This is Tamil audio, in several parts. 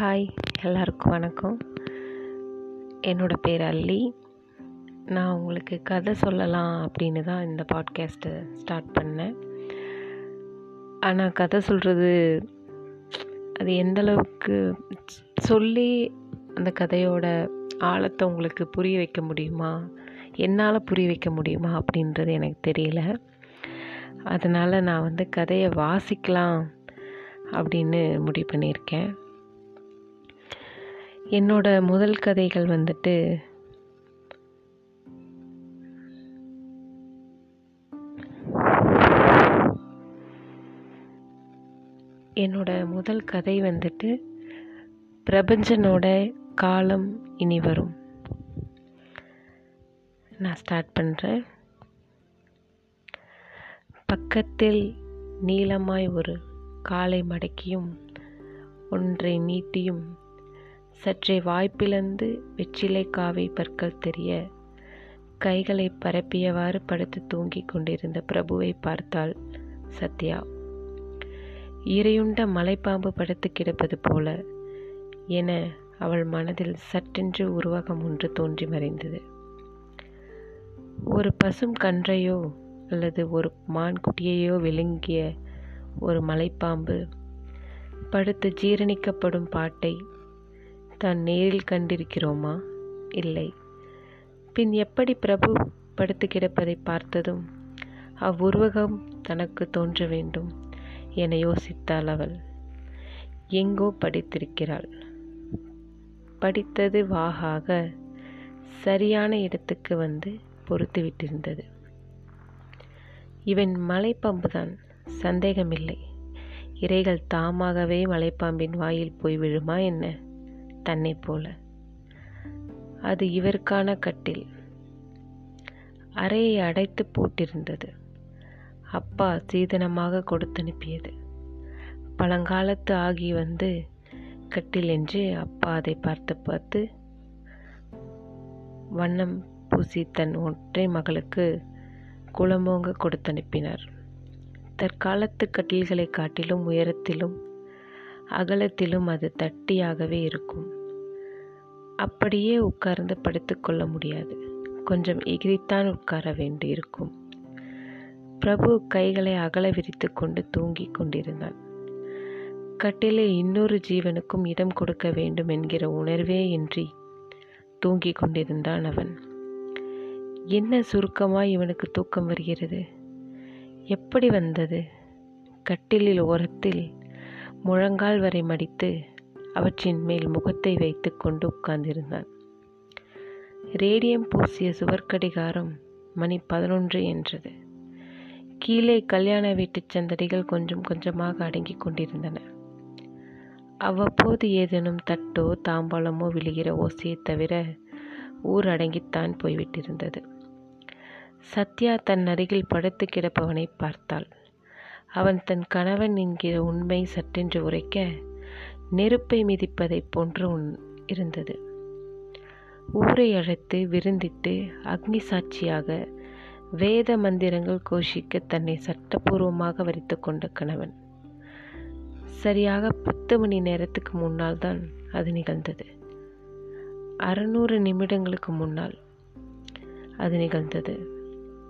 ஹாய் எல்லாருக்கும் வணக்கம். என்னோட பேர் அல்லி. நான் உங்களுக்கு கதை சொல்லலாம் அப்படின்னு தான் இந்த பாட்காஸ்ட்டை ஸ்டார்ட் பண்ணேன். ஆனால் கதை சொல்கிறது அது எந்தளவுக்கு சொல்லி அந்த கதையோட ஆழத்தை உங்களுக்கு புரிய வைக்க முடியுமா? என்னால் புரிய வைக்க முடியுமா? அப்படின்றது எனக்கு தெரியல. அதனால் நான் வந்து கதையை வாசிக்கலாம் அப்படின்னு முடிவு பண்ணியிருக்கேன். என்னோட முதல் கதைகள் வந்துட்டு என்னோட முதல் கதை வந்துட்டு பிரபஞ்சனோட காலம் இனி வரும். நான் ஸ்டார்ட் பண்ணுறேன் பக்கத்தில் நீளமாய் ஒரு காலை மடக்கியும் ஒன்றை நீட்டியும் சற்றே வாய்ப்பிலிருந்து வெற்றிலை காவை பற்கள் தெரிய கைகளை பரப்பியவாறு படுத்து தூங்கிக் கொண்டிருந்த பிரபுவை பார்த்தாள் சத்யா. இரையுண்ட மலைப்பாம்பு படுத்து கிடப்பது போல என அவள் மனதில் சட்டென்று உருவகம் ஒன்று தோன்றி மறைந்தது. ஒரு பசும் கன்றையோ அல்லது ஒரு மான்குட்டியையோ விழுங்கிய ஒரு மலைப்பாம்பு படுத்து ஜீரணிக்கப்படும் பாட்டை தான் நேரில் கண்டிருக்கிறோமா? இல்லை. பின் எப்படி பிரபு படுத்து கிடப்பதை பார்த்ததும் அவ்வுருவகம் தனக்கு தோன்ற வேண்டும் என யோசித்தாள் அவள். எங்கோ படித்திருக்கிறாள். படித்தது வாகாக சரியான இடத்துக்கு வந்து பொறுத்து விட்டிருந்தது. இவன் மலைப்பாம்புதான் சந்தேகமில்லை. இறைகள் தாமாகவே மலைப்பாம்பின் வாயில் போய் விழுமா என்ன? தன்னை போல. அது இவருக்கான கட்டில். அறையை அடைத்து போட்டிருந்தது. அப்பா சீதனமாக கொடுத்தனுப்பியது. பழங்காலத்து ஆகி வந்து கட்டில் என்று அப்பா அதை பார்த்து பார்த்து வண்ணம் பூசி தன் ஒற்றை மகளுக்கு குளமோங்க கொடுத்தனுப்பினார். தற்காலத்து கட்டில்களை காட்டிலும் உயரத்திலும் அகலத்திலும் அது தட்டியாகவே இருக்கும். அப்படியே உட்கார்ந்து படுத்துக்கொள்ள முடியாது. கொஞ்சம் எகிரித்தான் உட்கார வேண்டியிருக்கும். பிரபு கைகளை அகல விரித்து கொண்டு தூங்கிக் கொண்டிருந்தான். கட்டிலில் இன்னொரு ஜீவனுக்கும் இடம் கொடுக்க வேண்டும் என்கிற உணர்வே இன்றி தூங்கிக் கொண்டிருந்தான் அவன். என்ன சுருக்கமாய் இவனுக்கு தூக்கம் வருகிறது? எப்படி வந்தது? கட்டிலில் ஓரத்தில் முழங்கால் வரை மடித்து அவற்றின் மேல் முகத்தை வைத்து கொண்டு உட்கார்ந்திருந்தான். ரேடியம் பூசிய சுவர்க்கடிகாரம் மணி பதினொன்று என்றது. கீழே கல்யாண வீட்டுச் சந்தடிகள் கொஞ்சம் கொஞ்சமாக அடங்கிக் கொண்டிருந்தன. அவ்வப்போது ஏதேனும் தட்டோ தாம்பாளமோ விழுகிற ஓசையை தவிர ஊர் அடங்கித்தான் போய்விட்டிருந்தது. சத்யா தன் அருகில் படுத்து கிடப்பவனை பார்த்தாள். அவன் தன் கணவன் என்கிற உண்மை சட்டென்று உரைக்க நெருப்பை மிதிப்பதைப் போன்று இருந்தது. ஊரை அழைத்து விருந்திட்டு அக்னி சாட்சியாக வேத மந்திரங்கள் கோஷிக்க தன்னை சட்டபூர்வமாக வரித்து கொண்ட கணவன். சரியாக பத்து மணி நேரத்துக்கு முன்னால் தான் அது நிகழ்ந்தது. அறுநூறு நிமிடங்களுக்கு முன்னால் அது நிகழ்ந்தது.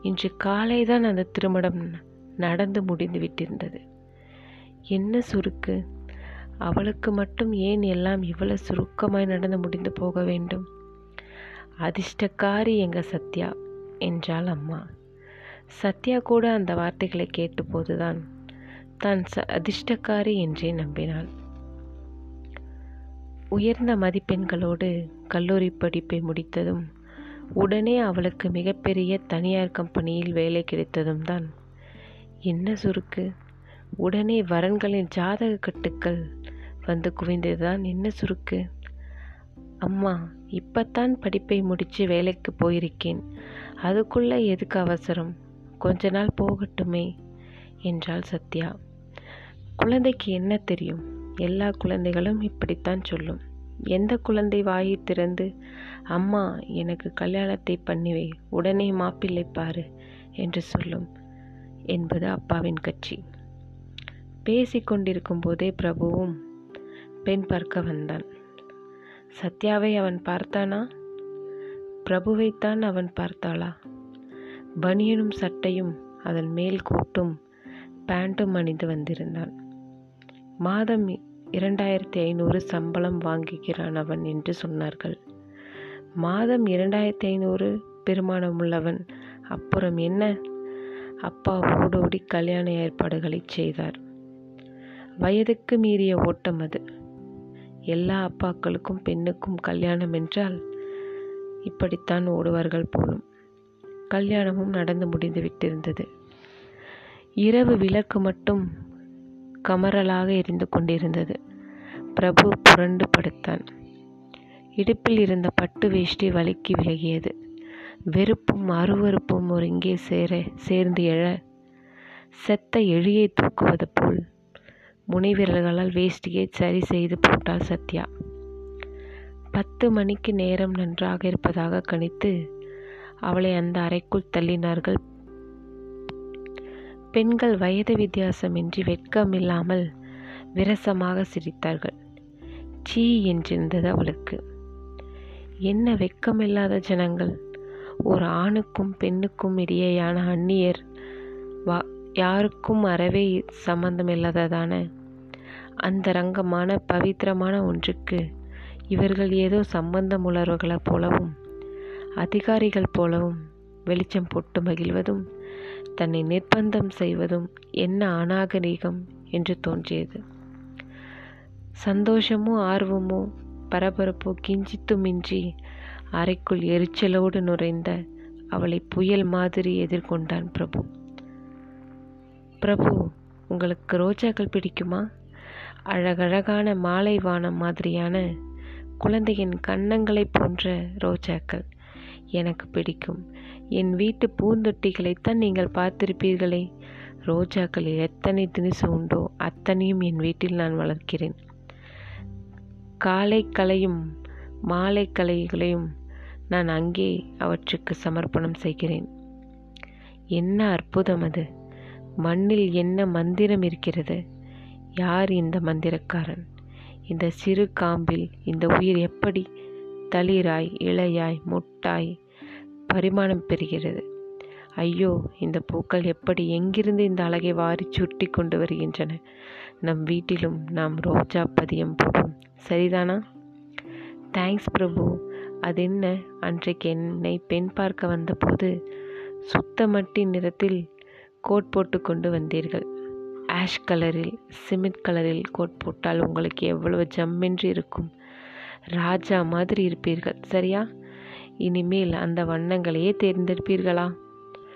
இன்று காலை தான் அந்த திருமணம் நடந்து முடிந்து விட்டிருந்தது. என்ன சுருக்கு? அவளுக்கு மட்டும் ஏன் எல்லாம் இவ்வளவு சுருக்கமாய் நடந்து முடிந்து போக வேண்டும்? அதிர்ஷ்டக்காரி எங்க சத்யா? என்றாள் அம்மா. சத்யா கூட அந்த வார்த்தைகளை கேட்டபோதுதான் தான் ச அதிர்ஷ்டக்காரி என்றே நம்பினாள். உயர்ந்த மதிப்பெண்களோடு கல்லூரி படிப்பை முடித்ததும் உடனே அவளுக்கு மிகப்பெரிய தனியார் கம்பெனியில் வேலை கிடைத்ததும் தான். என்ன சுருக்கு? உடனே வரன்களின் ஜாதக கட்டுக்கள் வந்து குவிந்ததுதான் என்ன சுருக்கு? அம்மா இப்பத்தான் படிப்பை முடித்து வேலைக்கு போயிருக்கேன். அதுக்குள்ளே எதுக்கு அவசரம்? கொஞ்ச நாள் போகட்டுமே என்றாள் சத்யா. குழந்தைக்கு என்ன தெரியும்? எல்லா குழந்தைகளும் இப்படித்தான் சொல்லும். எந்த குழந்தை வாயை திறந்து அம்மா எனக்கு கல்யாணத்தை பண்ணிவை உடனே மாப்பிள்ளை பாரு என்று சொல்லும் என்பது அப்பாவின் கட்சி. பேசிக்கொண்டிருக்கும் போதே பிரபுவும் பெண் பார்க்க வந்தான். சத்யாவை அவன் பார்த்தானா? பிரபுவைத்தான் அவன் பார்த்தாளா? பனியனும் சட்டையும் அதன் மேல் கூட்டும் பேண்ட்டும் அணிந்து வந்திருந்தான். மாதம் இரண்டாயிரத்தி ஐநூறு சம்பளம் வாங்குகிறான் அவன் என்று சொன்னார்கள். மாதம் இரண்டாயிரத்தி ஐநூறு பெருமானம் உள்ளவன் அப்புறம் என்ன? அப்பா ஓடோடி கல்யாண ஏற்பாடுகளை செய்தார். வயதுக்கு மீறிய ஓட்டம் அது. எல்லா அப்பாக்களுக்கும் பெண்ணுக்கும் கல்யாணம் என்றால் இப்படித்தான் ஓடுவார்கள் போலும். கல்யாணமும் நடந்து முடிந்து விட்டிருந்தது. இரவு விளக்கு மட்டும் கமரலாக எரிந்து கொண்டிருந்தது. பிரபு புரண்டு படுத்தான். இடுப்பில் இருந்த பட்டு வேஷ்டி வலிக்கு விலகியது. வெறுப்பும் அருவறுப்பும் ஒருங்கே சேர சேர்ந்து எழ செத்த எழியை தூக்குவது போல் முனைவிரல்களால் வேஷ்டியை சரி செய்து போட்டாள் சத்யா. பத்து மணிக்கு நேரம் நன்றாக இருப்பதாக கணித்து அவளை அந்த அறைக்குள் தள்ளினார்கள். பெண்கள் வயது வித்தியாசமின்றி வெட்கமில்லாமல் விரசமாக சிரித்தார்கள். சீ என்றிருந்தது அவளுக்கு. என்ன வெட்கமில்லாத ஜனங்கள். ஒரு ஆணுக்கும் பெண்ணுக்கும் இடையேயான அந்நியர் வா யாருக்கும் அறவே சம்பந்தமில்லாததான அந்த ரங்கமான பவித்திரமான ஒன்றுக்கு இவர்கள் ஏதோ சம்பந்தம் உள்ளவர்களைப் போலவும் அதிகாரிகள் போலவும் வெளிச்சம் போட்டு மகிழ்வதும் தன்னை நிர்பந்தம் செய்வதும் என்ன அநாகரீகம் என்று தோன்றியது. சந்தோஷமோ ஆர்வமோ பரபரப்போ கிஞ்சித்துமின்றி அறைக்குள் எரிச்சலோடு நுழைந்த அவளை புயல் மாதிரி எதிர்கொண்டான் பிரபு. பிரபு உங்களுக்கு ரோஜாக்கள் பிடிக்குமா? அழகழகான மாலை வானம் மாதிரியான குழந்தையின் கன்னங்களை போன்ற ரோஜாக்கள் எனக்கு பிடிக்கும். என் வீட்டு பூந்தொட்டிகளைத்தான் நீங்கள் பார்த்திருப்பீர்களே. ரோஜாக்களில் எத்தனை திணிசு உண்டோ அத்தனையும் என் வீட்டில் நான் வளர்க்கிறேன். காலை கலையும் மாலை கலைகளையும் நான் அங்கே அவற்றுக்கு சமர்ப்பணம் செய்கிறேன். என்ன அற்புதம் அது! மண்ணில் என்ன மந்திரம் இருக்கிறது? யார் இந்த மந்திரக்காரன்? இந்த சிறு காம்பில் இந்த உயிர் எப்படி தளிராய் இளையாய் முட்டாய் பரிமாணம் பெறுகிறது? ஐயோ இந்த பூக்கள் எப்படி எங்கிருந்து இந்த அழகை வாரி சுட்டி கொண்டு வருகின்றன? நம் வீட்டிலும் நாம் ரோஜா பதியம் போடும். சரிதானா? தேங்க்ஸ் பிரபு. அது என்ன? அன்றைக்கு என்னை பெண் பார்க்க வந்தபோது சுத்தமட்டி நிறத்தில் கோட் போட்டு கொண்டு வந்தீர்கள். ஆஷ் கலரில் சிமெண்ட் கலரில் கோட் போட்டால் உங்களுக்கு எவ்வளவு ஜம்மென்று இருக்கும். ராஜா மாதிரி இருப்பீர்கள் சரியா? இனிமேல் அந்த வண்ணங்களையே தேர்ந்தெடுப்பீர்களா?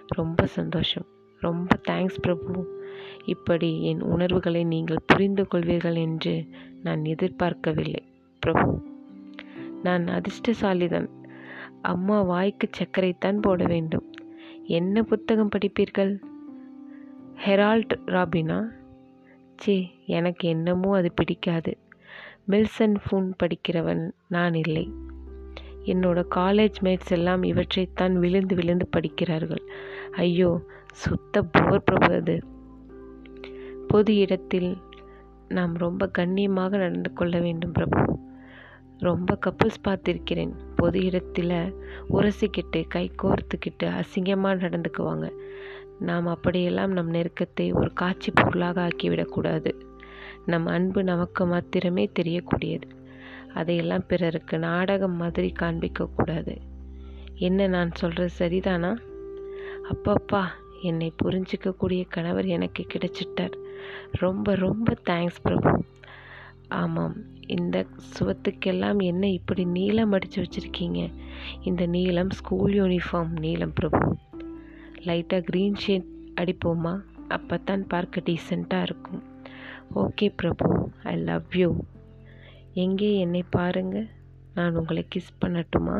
ரொம்ப சந்தோஷம். ரொம்ப தேங்க்ஸ் பிரபு. இப்படி என் உணர்வுகளை நீங்கள் புரிந்து கொள்வீர்கள் என்று நான் எதிர்பார்க்கவில்லை பிரபு. நான் அதிர்ஷ்டசாலிதான். அம்மா வாய்க்கு சர்க்கரைத்தான் போட வேண்டும். என்ன புத்தகம் படிப்பீர்கள்? ஹெரால்ட் ராபினா? சே எனக்கு என்னமோ அது பிடிக்காது. மில்சன் ஃபூன் படிக்கிறவன் நான் இல்லை. என்னோட காலேஜ் மேட்ஸ் எல்லாம் இவற்றைத்தான் விழுந்து விழுந்து படிக்கிறார்கள். ஐயோ சுத்த போர் பிரபு அது. பொது இடத்தில் நாம் ரொம்ப கண்ணியமாக நடந்து கொள்ள வேண்டும் பிரபு. ரொம்ப கப்புள்ஸ் பார்த்துருக்கிறேன். பொது இடத்துல உரசிக்கிட்டு கை கோர்த்துக்கிட்டு அசிங்கமாக நடந்துக்குவாங்க. நாம் அப்படியெல்லாம் நம் நெருக்கத்தை ஒரு காட்சி பொருளாக ஆக்கிவிடக்கூடாது. நம் அன்பு நமக்கு மாத்திரமே தெரியக்கூடியது. அதையெல்லாம் பிறருக்கு நாடகம் மாதிரி காண்பிக்கக்கூடாது. என்ன நான் சொல்கிறது சரிதானா? அப்பப்பா என்னை புரிஞ்சிக்கக்கூடிய கணவர் எனக்கு கிடைச்சிட்டார். ரொம்ப ரொம்ப தேங்க்ஸ் பிரபு. ஆமாம் இந்த சுவத்துக்கெல்லாம் என்ன இப்படி நீளம் அடித்து வச்சுருக்கீங்க? இந்த நீளம் ஸ்கூல் யூனிஃபார்ம் நீளம் பிரபு. லைட்டாக க்ரீன் ஷேட் அடிப்போமா? அப்போ தான் பார்க்க டீசெண்டாக இருக்கும். Okay Prabhu I love you எங்கே என்னை பாருங்கள் நான் உங்களை கிஸ் பண்ணட்டுமா?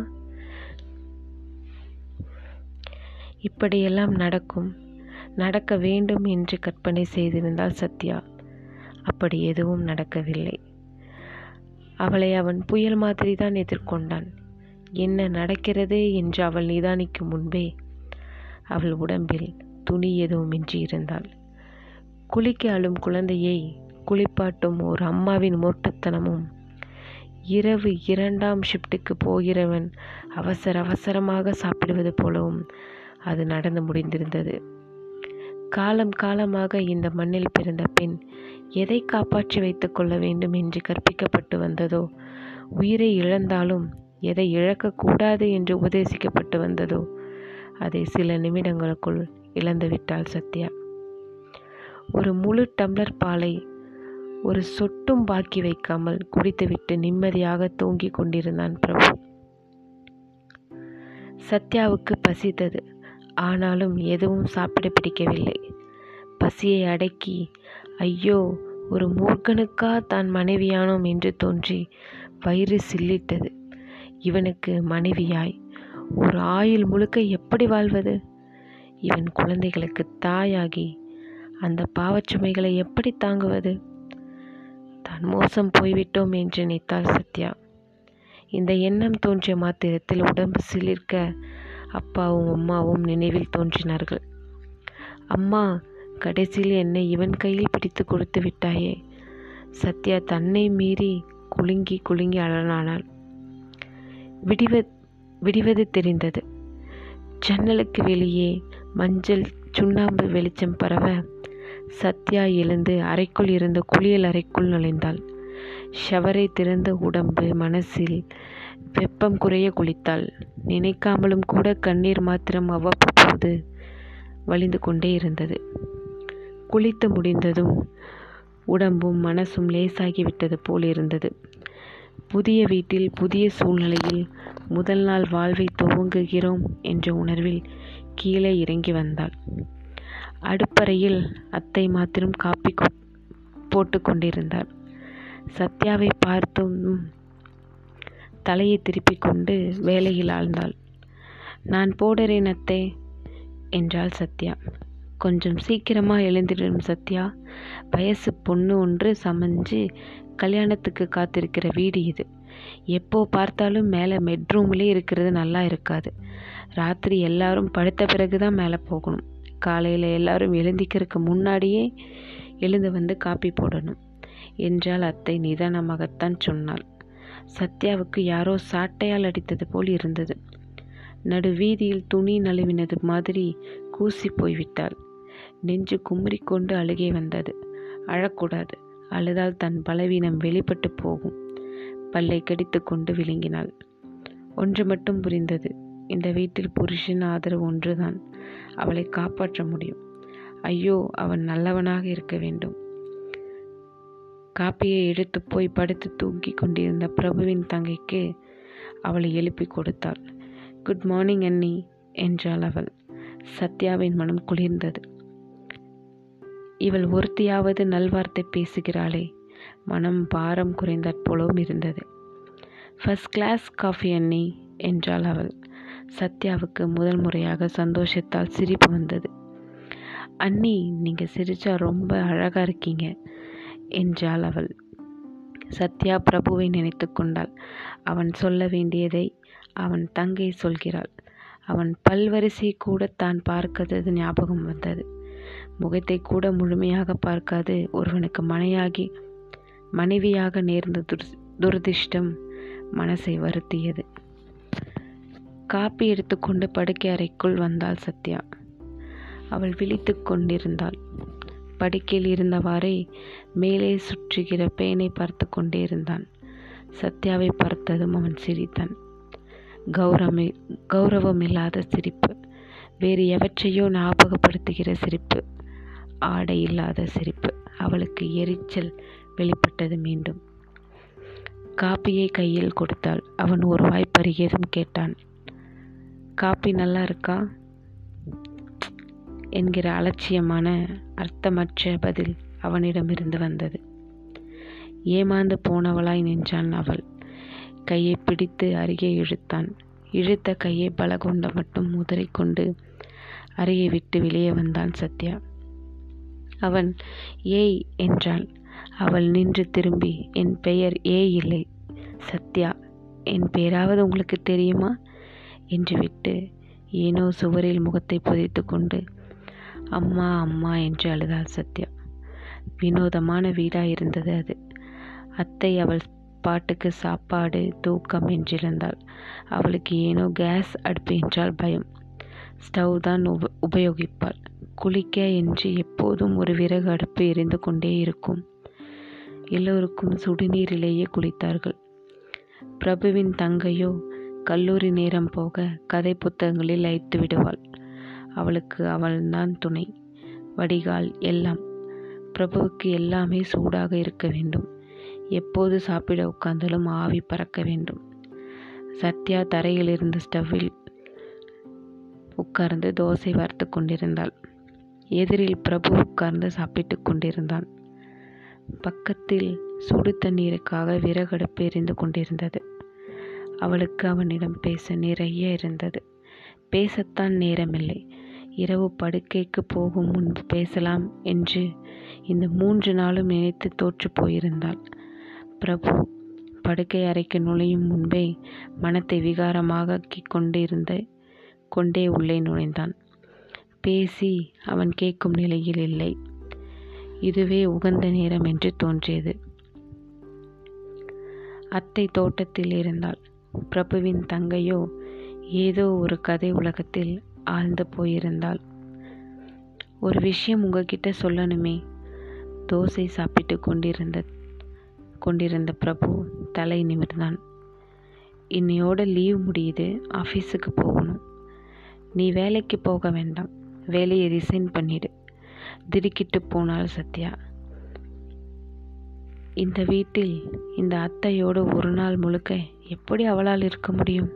இப்படியெல்லாம் நடக்கும். நடக்க வேண்டும் என்று கற்பனை செய்திருந்தால் சத்யா. அப்படி எதுவும் நடக்கவில்லை. அவளை அவன் புயல் மாதிரி தான் எதிர்கொண்டான். என்ன நடக்கிறது என்று அவள் நிதானிக்கும் முன்பே அவள் உடம்பில் துணி எதுவுமின்றி இருந்தாள். குளிக்க அழும் குழந்தையை குளிப்பாட்டும் ஒரு அம்மாவின் மோட்டத்தனமும் இரவு இரண்டாம் ஷிஃப்ட்டுக்கு போகிறவன் அவசர அவசரமாக சாப்பிடுவது போலவும் அது நடந்து முடிந்திருந்தது. காலம் காலமாக இந்த மண்ணில் பிறந்த பெண் எதை காப்பாற்றி வைத்துக் கொள்ள வேண்டும் என்று கற்பிக்கப்பட்டு வந்ததோ உயிரை இழந்தாலும் எதை இழக்கக்கூடாது என்று உபதேசிக்கப்பட்டு வந்ததோ அதை சில நிமிடங்களுக்குள் இழந்துவிட்டாள் சத்யா. ஒரு முழு டம்ளர் பாலை ஒரு சொட்டும் பாக்கி வைக்காமல் குடித்துவிட்டு நிம்மதியாக தூங்கிக் கொண்டிருந்தான் பிரபு. சத்யாவுக்கு பசித்தது. ஆனாலும் எதுவும் சாப்பிட பிடிக்கவில்லை. பசியை அடக்கி ஐயோ ஒரு மூர்க்கனுக்கா தான் மனைவியானோம்? என்று தோன்றி வயிறு சில்லிட்டது. இவனுக்கு மனைவியாய் ஒரு ஆயுள் முழுக்க எப்படி வாழ்வது? இவன் குழந்தைகளுக்கு தாயாகி அந்த பாவச்சுமைகளை எப்படி தாங்குவது? தான் மோசம் போய்விட்டோம் என்று நினைத்தாள் சத்யா. இந்த எண்ணம் தோன்றிய மாத்திரத்தில் உடம்பு சிலிர்க்க அப்பாவும் அம்மாவும் நினைவில் தோன்றினார்கள். அம்மா கடைசியில் என்னை இவன் கையில் பிடித்து கொடுத்து விட்டாயே. சத்யா தன்னை மீறி குலுங்கி குலுங்கி அலனானாள் விடிவ விடிவது தெரிந்தது. ஜன்னலுக்கு வெளியே மஞ்சள் சுண்ணாம்பு வெளிச்சம் பரவ சத்யா எழுந்து அறைக்குள் இருந்த குளியல் அறைக்குள் நுழைந்தாள். ஷவரை திறந்த உடம்பு மனசில் வெப்பம் குறைய குளித்தாள். நினைக்காமலும் கூட கண்ணீர் மாத்திரம் அவ்வப்போது வழிந்து கொண்டே இருந்தது. குளித்து முடிந்ததும் உடம்பும் மனசும் லேசாகிவிட்டது போல் இருந்தது. புதிய வீட்டில் புதிய சூழ்நிலையில் முதல் நாள் வாழ்வை துவங்குகிறோம் என்ற உணர்வில் கீழே இறங்கி வந்தாள். அடுப்பறையில் அத்தை மாத்திரம் காப்பி போட்டு கொண்டிருந்தார் சத்யாவை பார்த்தும் தலையை திருப்பிக் கொண்டு வேலையில் ஆழ்ந்தாள். நான் போடுறேன் அத்தை என்றாள் சத்யா. கொஞ்சம் சீக்கிரமாக எழுந்திடும் சத்யா. வயசு பொண்ணு ஒன்று சமைஞ்சு கல்யாணத்துக்கு காத்திருக்கிற வீடு இது. எப்போ பார்த்தாலும் மேலே பெட்ரூம்லேயே இருக்கிறது நல்லா இருக்காது. ராத்திரி எல்லாரும் படுத்த பிறகு தான் மேலே போகணும். காலையில் எல்லாரும் எழுந்திக்கிறதுக்கு முன்னாடியே எழுந்து வந்து காப்பி போடணும் என்றால் அத்தை நிதானமாகத்தான் சொன்னாள். சத்யாவுக்கு யாரோ சாட்டையால் அடித்தது போல் இருந்தது. நடு வீதியில் துணி நழுவினது மாதிரி கூசி போய்விட்டாள். நெஞ்சு குமுறிக்கொண்டு அழுகே வந்தது. அழக்கூடாது. அழுதால் தன் பலவீனம் வெளிப்பட்டு போகும். பல்லை கடித்து கொண்டு விழுங்கினாள். ஒன்று மட்டும் புரிந்தது. இந்த வீட்டில் புருஷன் ஆதரவு ஒன்றுதான். அவளை காப்பாற்ற முடியும். ஐயோ அவன் நல்லவனாக இருக்க வேண்டும். காப்பியை எடுத்து போய் படுத்து தூங்கி கொண்டிருந்த பிரபுவின் தங்கைக்கு அவளை எழுப்பி கொடுத்தாள். குட் மார்னிங் அண்ணி என்றாள் அவள். சத்யாவின் மனம் குளிர்ந்தது. இவள் ஒருத்தியாவது நல்வார்த்தை பேசுகிறாளே. மனம் பாரம் குறைந்தற்போலவும் இருந்தது. ஃபஸ்ட் கிளாஸ் காஃபி அண்ணி என்றாள் அவள். சத்யாவுக்கு முதல் முறையாக சந்தோஷத்தால் சிரிப்பு வந்தது. அண்ணி நீங்கள் சிரிச்சா ரொம்ப அழகாக இருக்கீங்க என்றாள் அவள். சத்யா பிரபுவை நினைத்து கொண்டாள். அவன் சொல்ல வேண்டியதை அவன் தங்கை சொல்கிறாள். அவன் பல்வரிசை கூட தான் பார்க்கறது ஞாபகம் வந்தது. முகத்தை கூட முழுமையாக பார்க்காது ஒருவனுக்கு மனையாகி மனைவியாக நேர்ந்த துர் துரதிர்ஷ்டம் மனசை வருத்தியது. காப்பி எடுத்துக்கொண்டு படுக்கை அறைக்குள் வந்தாள் சத்யா. அவள் விழித்து கொண்டிருந்தாள். படுக்கையில் இருந்தவாறே மேலே சுற்றுகிற பேனை பார்த்து கொண்டே இருந்தான். சத்யாவை பார்த்ததும் அவன் சிரித்தான். கௌரவம் கௌரவமில்லாத சிரிப்பு. வேறு எவற்றையோ ஞாபகப்படுத்துகிற சிரிப்பு. ஆடை இல்லாத சிரிப்பு. அவளுக்கு எரிச்சல் வெளிப்பட்டது மீண்டும். காப்பியை கையில் கொடுத்தாள். அவன் ஒரு வாய் பருகியதும் கேட்டான். காப்பி நல்லா இருக்கா? என்கிற அலட்சியமான அர்த்தமற்ற பதில் அவனிடமிருந்து வந்தது. ஏமாந்து போனவளாய் நின்றான் அவள். கையை பிடித்து அருகே இழுத்தான். இழுத்த கையை பலகொண்ட மட்டும் உதறிக்கொண்டு அருகே விட்டு வெளியே வந்தான் சத்யா. அவன் ஏய் என்றாள். அவள் நின்று திரும்பி என் பெயர் ஏய் இல்லை. சத்யா என் பெயராவது உங்களுக்கு தெரியுமா? என்று விட்டு ஏனோ சுவரில் முகத்தை புதைத்து கொண்டு அம்மா அம்மா என்று அழுதாள் சத்யா. வினோதமான வீடாக இருந்தது அது. அத்தை அவள் பாட்டுக்கு சாப்பாடு தூக்கம் என்றிருந்தாள் அவளுக்கு ஏனோ கேஸ் அடுப்பு என்றால் பயம். ஸ்டவ் தான் உப உபயோகிப்பாள். குளிக்க என்று எப்போதும் ஒரு விறகு அடுப்பு எரிந்து கொண்டே இருக்கும். எல்லோருக்கும் சுடுநீரிலேயே குளித்தார்கள். பிரபுவின் தங்கையோ கல்லூரி நேரம் போக கதை புத்தகங்களில் அழைத்து விடுவாள். அவளுக்கு அவள்தான் துணை. வடிகால் எல்லாம். பிரபுவுக்கு எல்லாமே சூடாக இருக்க வேண்டும். எப்போது சாப்பிட உட்கார்ந்தாலும் ஆவி பறக்க வேண்டும். சத்யா தரையில் இருந்த ஸ்டவ்வில் உட்கார்ந்து தோசை வறுத்து கொண்டிருந்தாள். எதிரில் பிரபு உட்கார்ந்து சாப்பிட்டு கொண்டிருந்தான். பக்கத்தில் சுடு தண்ணீருக்காக விறகடுப்பு எரிந்து கொண்டிருந்தது. அவளுக்கு அவனிடம் பேச நிறைய இருந்தது. பேசத்தான் நேரமில்லை. இரவு படுக்கைக்கு போகும் முன்பு பேசலாம் என்று இந்த மூன்று நாளும் நினைத்து தோற்று போயிருந்தாள். பிரபு படுக்கை அறைக்கு நுழையும் முன்பே மனத்தை விகாரமாக கொண்டிருந்த கொண்டே உள்ளே நுழைந்தான். பேசி அவன் கேட்கும் நிலையில் இல்லை. இதுவே உகந்த நேரம் என்று தோன்றியது. அத்தை தோட்டத்தில் இருந்தாள். பிரபுவின் தங்கையோ ஏதோ ஒரு கதை உலகத்தில் ஆழ்ந்து போயிருந்தாள். ஒரு விஷயம் உங்ககிட்ட சொல்லணுமே. தோசை சாப்பிட்டு கொண்டிருந்த கொண்டிருந்த பிரபு தலை நிமிர்ந்தான். இன்னையோட லீவ் முடியுது ஆஃபீஸுக்கு போகணும். நீ வேலைக்கு போக வேண்டாம். வேலையை ரிசைன் பண்ணிடு. திடுக்கிட்டு போனாள் சத்யா. இந்த வீட்டில் இந்த அத்தையோடு ஒரு நாள் முழுக்க எப்படி அவளால் இருக்க முடியும்?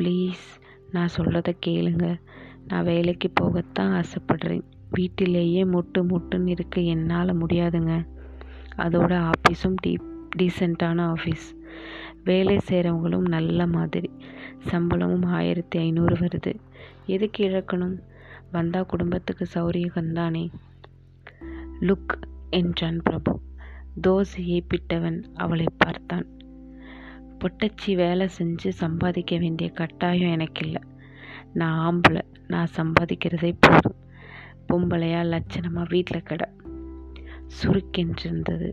ப்ளீஸ் நான் சொல்கிறத கேளுங்க. நான் வேலைக்கு போகத்தான் ஆசைப்படுறேன். வீட்டிலேயே முட்டு முட்டுன்னு இருக்க. என்னால் முடியாதுங்க. அதோட ஆஃபீஸும் டீ டீசெண்டான ஆஃபீஸ் வேலை செய்கிறவங்களும் நல்ல மாதிரி. சம்பளமும் ஆயிரத்தி ஐநூறு வருது. எதுக்கு இழக்கணும்? வந்தால் குடும்பத்துக்கு சௌரியகந்தானே? லுக் என்றான் பிரபு. தோசையை பிட்டவன் அவளை பார்த்தான். பொட்டச்சி வேலை செஞ்சு சம்பாதிக்க வேண்டிய கட்டாயம் எனக்கு இல்லை நான் ஆம்பளை நான் சம்பாதிக்கிறதே போதும். பொம்பளையா லட்சணமாக வீட்டில் கடை. சுருக்கென்றிருந்தது.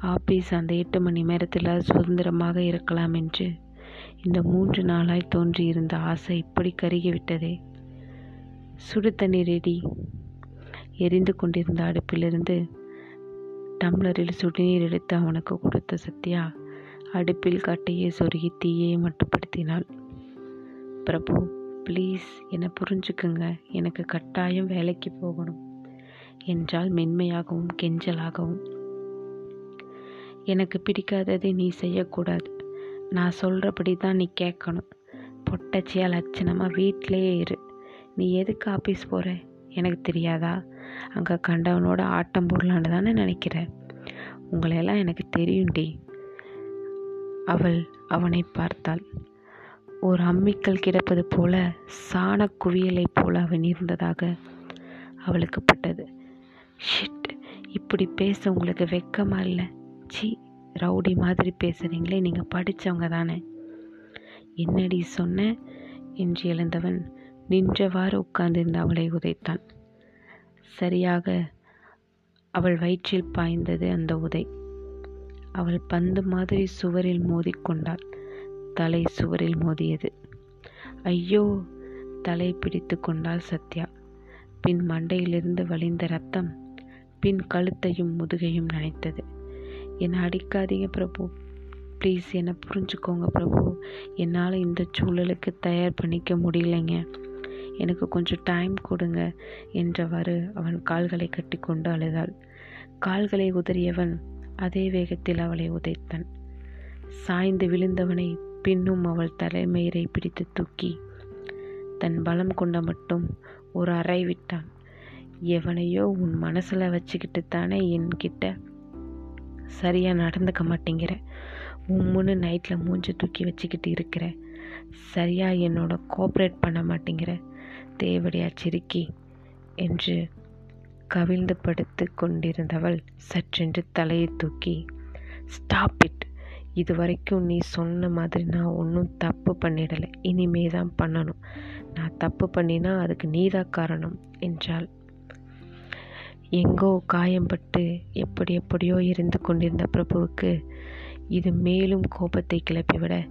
ஆபீஸ் அந்த எட்டு மணி நேரத்தில் சுதந்திரமாக இருக்கலாம் என்று இந்த மூன்று நாளாய் தோன்றியிருந்த ஆசை இப்படி கருகிவிட்டதே. சுடுதண்ணி ரெடி. எரிந்து கொண்டிருந்த அடுப்பிலிருந்து டம்ளரில் சுடுநீர் எடுத்து அவனுக்கு கொடுத்த சத்யா அடுப்பில் கட்டையை சொருகி தீயை மட்டுப்படுத்தினாள். பிரபு ப்ளீஸ் என்னை புரிஞ்சுக்குங்க. எனக்கு கட்டாயம் வேலைக்கு போகணும் என்றால் மென்மையாகவும் கெஞ்சலாகவும். எனக்கு பிடிக்காததை நீ செய்யக்கூடாது. நான் சொல்கிறபடி தான் நீ கேட்கணும். பொட்டச்சியாக லட்சணமாக வீட்டிலேயே இரு. நீ எதுக்கு ஆஃபீஸ் போகிற எனக்கு தெரியாதா? அங்கே கண்டவனோட ஆட்டம் போடலான்னு தானே நினைக்கிற. உங்களையெல்லாம் எனக்கு தெரியும்டி அவள் அவனை பார்த்தாள். ஒரு அம்மிக்கல் கிடப்பது போல சாண குவியலை போல அவன் இருந்ததாக அவளுக்கு பட்டது. ஷிட் இப்படி பேச உங்களுக்கு வெக்கமா இல்லை? சி ரவுடி மாதிரி பேசுகிறீங்களே நீங்கள் படித்தவங்க தானே. என்னடி சொன்ன? என்று எழுந்தவன் நின்றவாறு உட்கார்ந்திருந்த அவளை உதைத்தான். சரியாக அவள் வயிற்றில் பாய்ந்தது அந்த உதை. அவள் பந்து மாதிரி சுவரில் மோதிக்கொண்டாள். தலை சுவரில் மோதியது. ஐயோ! தலை பிடித்து கொண்டாள் சத்யா. பின் மண்டையிலிருந்து வழிந்த ரத்தம் பின் கழுத்தையும் முதுகையும் நனைத்தது. என்னை அடிக்காதீங்க பிரபு. ப்ளீஸ் என்னை புரிஞ்சுக்கோங்க பிரபு. என்னால் இந்த சூழலுக்கு தயார் பண்ணிக்க முடியலைங்க. எனக்கு கொஞ்சம் டைம் கொடுங்க என்றவாறு அவன் கால்களை கட்டி கொண்டு அழுதாள். கால்களை உதறியவன் அதே வேகத்தில் அவளை உதைத்தான். சாய்ந்து விழுந்தவனை பின்னும் அவள் தலைமயிரை பிடித்து தூக்கி தன் பலம் கொண்ட மட்டும் ஒரு அறை விட்டான். எவனையோ உன் மனசில் வச்சுக்கிட்டு தானே என்கிட்ட சரியாக நடந்துக்க மாட்டேங்கிற. உம்முன்னு நைட்டில் மூஞ்சி தூக்கி வச்சுக்கிட்டு இருக்கிற. சரியாக என்னோட கோஆப்ரேட் பண்ண மாட்டேங்கிற. தேவடியா சிரிக்கி. என்று கவிழ்ந்து படுத்து கொண்டிருந்தவள் சற்றென்று தலையை தூக்கி. ஸ்டாப் இட் இது வரைக்கும் நீ சொன்ன மாதிரி நான் ஒன்றும் தப்பு பண்ணிடலை. இனிமே தான் பண்ணணும். நான் தப்பு பண்ணினா அதுக்கு நீதான் காரணம் என்றாள். எங்கோ காயம்பட்டு எப்படி எப்படியோ இருந்து கொண்டிருந்த பிரபுவுக்கு இது மேலும் கோபத்தை கிளப்பிவிட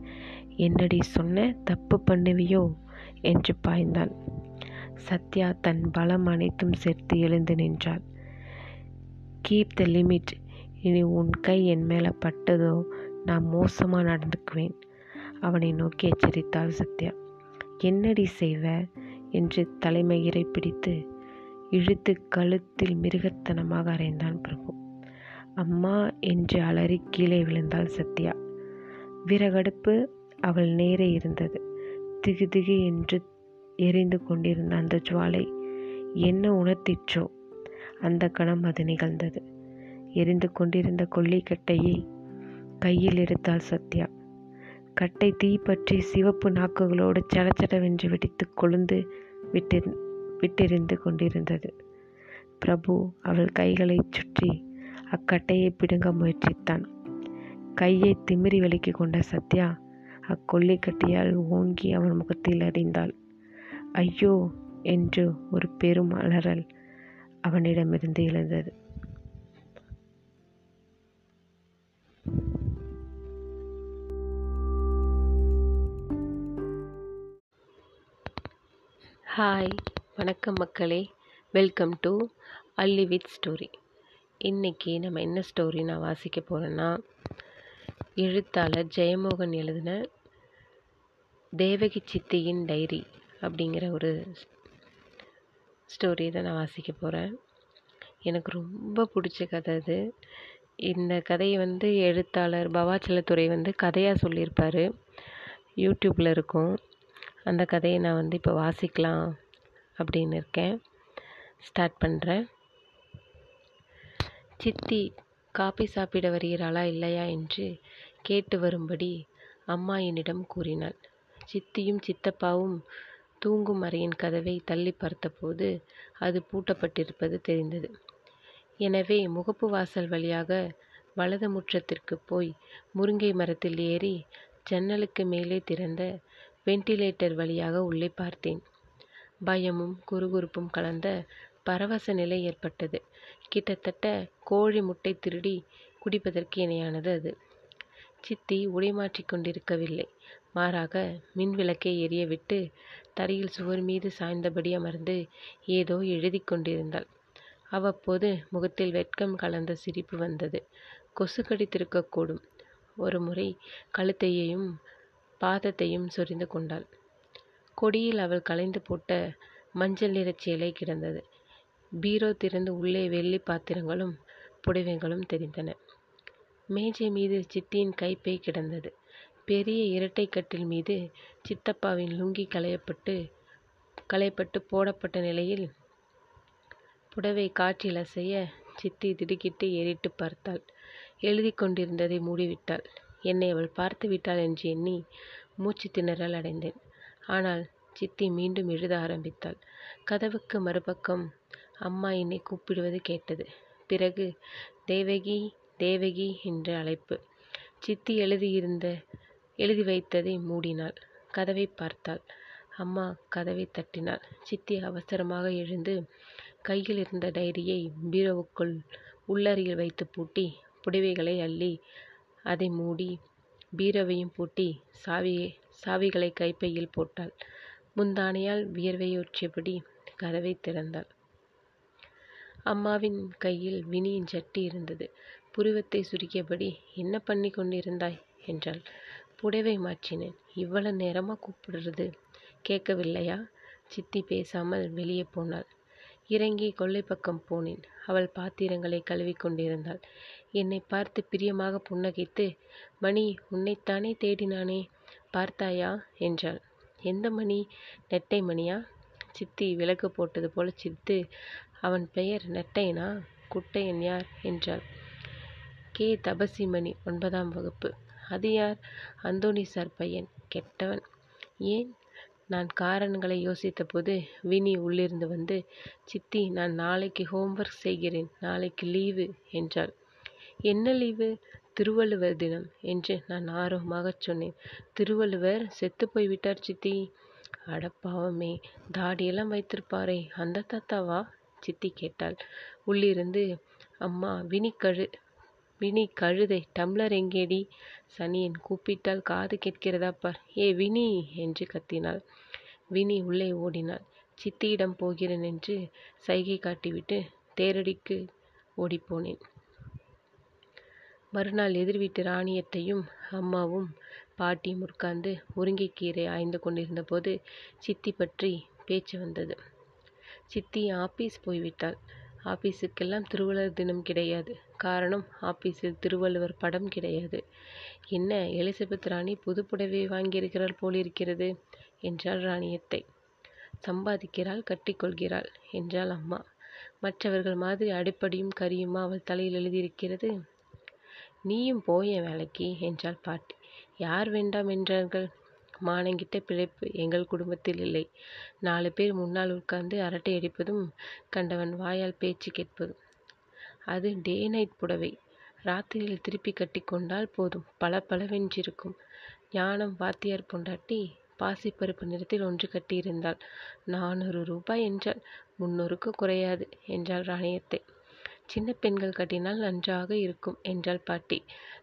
என்னடி சொன்ன? தப்பு பண்ணுவியோ? என்று பாய்ந்தான். சத்யா தன் பலம் அனைத்தும் சேர்த்து எழுந்து நின்றாள். கீப் த லிமிட் இனி உன் கை என் மேலே பட்டதோ? நான் மோசமாக நடந்துக்குவேன். அவனை நோக்கி எச்சரித்தாள் சத்யா. என்னடி செய்வ? என்று தலைமயிரை பிடித்து இழுத்து கழுத்தில் மிருகத்தனமாக அறைந்தான் பிரபு. அம்மா என்று அலறி கீழே விழுந்தாள் சத்யா. விறகடுப்பு அவள் நேரே இருந்தது. திகு திகு என்று எரிந்து கொண்டிருந்த அந்த ஜுவாலை என்ன உணர்த்திற்றோ அந்த கணம் அது நிகழ்ந்தது. எரிந்து கொண்டிருந்த கொல்லிக்கட்டையை கையில் எடுத்தாள் சத்யா. கட்டை தீப்பற்றி சிவப்பு நாக்குகளோடு சடச்சடவென்று வெடித்து கொழுந்து விட்டு விட்டெறிந்து கொண்டிருந்தது. பிரபு அவள் கைகளை சுற்றி அக்கட்டையை பிடுங்க முயற்சித்தான். கையை திமிரி விலக்கி கொண்ட சத்யா அக்கொல்லிக்கட்டியால் ஓங்கி அவன் முகத்தில் அறிந்தாள். ஐயோ! என்று ஒரு பெரும் அலறல் அவனிடமிருந்து எழுந்தது. ஹாய் வணக்கம் மக்களே. Welcome to Alli with story இன்றைக்கி நம்ம என்ன ஸ்டோரி நான் வாசிக்க போகிறேன்னா எழுத்தாளர் ஜெயமோகன் எழுதின தேவகி சித்தியின் டைரி அப்படிங்கிற ஒரு ஸ்டோரியை தான் நான் வாசிக்க போகிறேன் எனக்கு ரொம்ப பிடிச்ச கதை அது. இந்த கதையை வந்து எழுத்தாளர் பவாச்சலத்துறை வந்து கதையாக சொல்லியிருப்பார். யூடியூப்பில் இருக்கும். அந்த கதையை நான் வந்து இப்போ வாசிக்கலாம் அப்படின்னு இருக்கேன். ஸ்டார்ட் பண்ணுறேன் சித்தி காபி சாப்பிட வருகிறாளா இல்லையா என்று கேட்டு வரும்படி அம்மா என்னிடம் கூறினாள். சித்தியும் சித்தப்பாவும் தூங்கும் அறையின் கதவை தள்ளி பார்த்தபோது அது பூட்டப்பட்டிருப்பது தெரிந்தது. எனவே முகப்பு வாசல் வழியாக வலது முற்றத்திற்கு போய் முருங்கை மரத்தில் ஏறி ஜன்னலுக்கு மேலே திறந்த வெண்டிலேட்டர் வழியாக உள்ளே பார்த்தேன். பயமும் குறுகுறுப்பும் கலந்த பரவச நிலை ஏற்பட்டது. கிட்டத்தட்ட கோழி முட்டை திருடி குடிப்பதற்கு இணையானது அது. சித்தி உடைமாற்றிக் கொண்டிருக்கவில்லை. மாறாக மின் விளக்கை எரியவிட்டு தரையில் சுவர் மீது சாய்ந்தபடி அமர்ந்து ஏதோ எழுதி கொண்டிருந்தாள். அவ்வப்போது முகத்தில் வெட்கம் கலந்த சிரிப்பு வந்தது. கொசு கடித்திருக்கக்கூடும். ஒரு முறை கழுத்தையையும் பாதத்தையும் சொரிந்து கொண்டாள். கொடியில் அவள் களைந்து போட்ட மஞ்சள் நிறச் சேலை கிடந்தது. பீரோ திறந்து உள்ளே வெள்ளி பாத்திரங்களும் புடவைகளும் தெரிந்தன. மேஜை மீது சித்தியின் கைப்பை கிடந்தது. பெரிய இரட்டை கட்டில் மீது சித்தப்பாவின் லுங்கி களையப்பட்டு களையப்பட்டு போடப்பட்ட நிலையில் புடவை காற்றில் அசைய சித்தி திடுக்கிட்டு ஏறிட்டு பார்த்தாள். எழுதி கொண்டிருந்ததை மூடிவிட்டாள். என்னை அவள் பார்த்து விட்டாள் என்று எண்ணி மூச்சு திணறல் அடைந்தேன். ஆனால் சித்தி மீண்டும் எழுத ஆரம்பித்தாள். கதவுக்கு மறுபக்கம் அம்மா என்னை கூப்பிடுவது கேட்டது. பிறகு தேவகி தேவகி என்ற அழைப்பு. சித்தி எழுதியிருந்த எழுதி வைத்ததை மூடினாள். கதவை பார்த்தாள். அம்மா கதவை தட்டினாள். சித்தி அவசரமாக எழுந்து கையில் இருந்த டைரியை பீரோவுக்குள் உள்ளறையில் வைத்து பூட்டி புடவைகளை அள்ளி அதை மூடி பீரோவையும் பூட்டி சாவியை சாவிகளை கைப்பையில் போட்டாள். முந்தானையால் வியர்வையூற்றியபடி கதவை திறந்தாள். அம்மாவின் கையில் வினியின் சட்டி இருந்தது. புருவத்தை சுருக்கியபடி என்ன பண்ணி கொண்டிருந்தாய்? என்றாள். புடவை மாற்றினேன். இவ்வளவு நேரமாக கூப்பிடுறது கேட்கவில்லையா? சித்தி பேசாமல் வெளியே போனாள். இறங்கி கொள்ளை பக்கம் போனேன். அவள் பாத்திரங்களை கழுவி கொண்டிருந்தாள். என்னை பார்த்து பிரியமாக புன்னகைத்து மணி உன்னைத்தானே தேடினானே பார்த்தாயா? என்றாள். எந்த மணி? நெட்டை மணியா? சித்தி விளக்கு போட்டது போல சித்து அவன் பெயர் நெட்டையனா? குட்டையன் யார்? என்றாள். கே. தபசிமணி ஒன்பதாம் வகுப்பு. அது யார்? அந்தோணி சார் பையன். கெட்டவன். ஏன்? நான் காரணங்களை யோசித்தபோது வினி உள்ளிருந்து வந்து சித்தி நான் நாளைக்கு ஹோம்ஒர்க் செய்கிறேன். நாளைக்கு லீவு என்றாள். என்ன லீவு திருவள்ளுவர் தினம் என்று நான் ஆர்வமாக சொன்னேன். திருவள்ளுவர் செத்து போய்விட்டார் சித்தி. அடப்பாவமே தாடியெல்லாம் வைத்திருப்பாரே. அந்த தாத்தாவா? சித்தி கேட்டாள். உள்ளிருந்து அம்மா வினி கழு வினி கழுதை டம்ளர் எங்கேடி? சனியன் கூப்பிட்டால் காது கேட்கிறதா பார் ஏ வினி! என்று கத்தினாள். வினி உள்ளே ஓடினாள். சித்தியிடம் போகிறேன் என்று சைகை காட்டிவிட்டு தேரடிக்கு ஓடிப்போனேன். மறுநாள் எதிர் வீட்டு ராணியத்தையும் அம்மாவும் பாட்டியும் உட்கார்ந்து முருங்கைக்கீரை ஆய்ந்து கொண்டிருந்த போது சித்தி பற்றி பேச்சு வந்தது. சித்தி ஆபீஸ் போய்விட்டாள். ஆபீஸுக்கெல்லாம் திருவள்ளுவர் தினம் கிடையாது. காரணம் ஆபீஸில் திருவள்ளுவர் படம் கிடையாது. என்ன எலிசபெத் ராணி புதுப்புடவை வாங்கியிருக்கிறாள் போலிருக்கிறது? என்றாள் ராணியத்தை. சம்பாதிக்கிறாள் கட்டிக்கொள்கிறாள் என்றாள் அம்மா. மற்றவர்கள் மாதிரி அடிப்படியும் கரியுமா அவள் தலையில் எழுதியிருக்கிறது? நீயும் போய வேலைக்கு என்றாள் பாட்டி. யார் வேண்டாம் என்றார்கள்? மானங்கிட்ட பிழைப்பு எங்கள் குடும்பத்தில் இல்லை. நாலு பேர் முன்னால் உட்கார்ந்து அரட்டை அடிப்பதும் கண்டவன் வாயால் பேச்சு கேட்பதும். அது டே நைட் புடவை. ராத்திரியில் திருப்பி கட்டி கொண்டால் போதும். பல பலவென்றிருக்கும் ஞானம் வாத்தியார் பொண்டாட்டி பாசிப்பருப்பு நிறத்தில் ஒன்று கட்டியிருந்தாள். நானூறு ரூபாய் என்றால் முன்னூறுக்கு குறையாது என்றாள் ராணியத்தை. சின்ன பெண்கள் கட்டினால் நன்றாக இருக்கும் என்றாள் பாட்டி.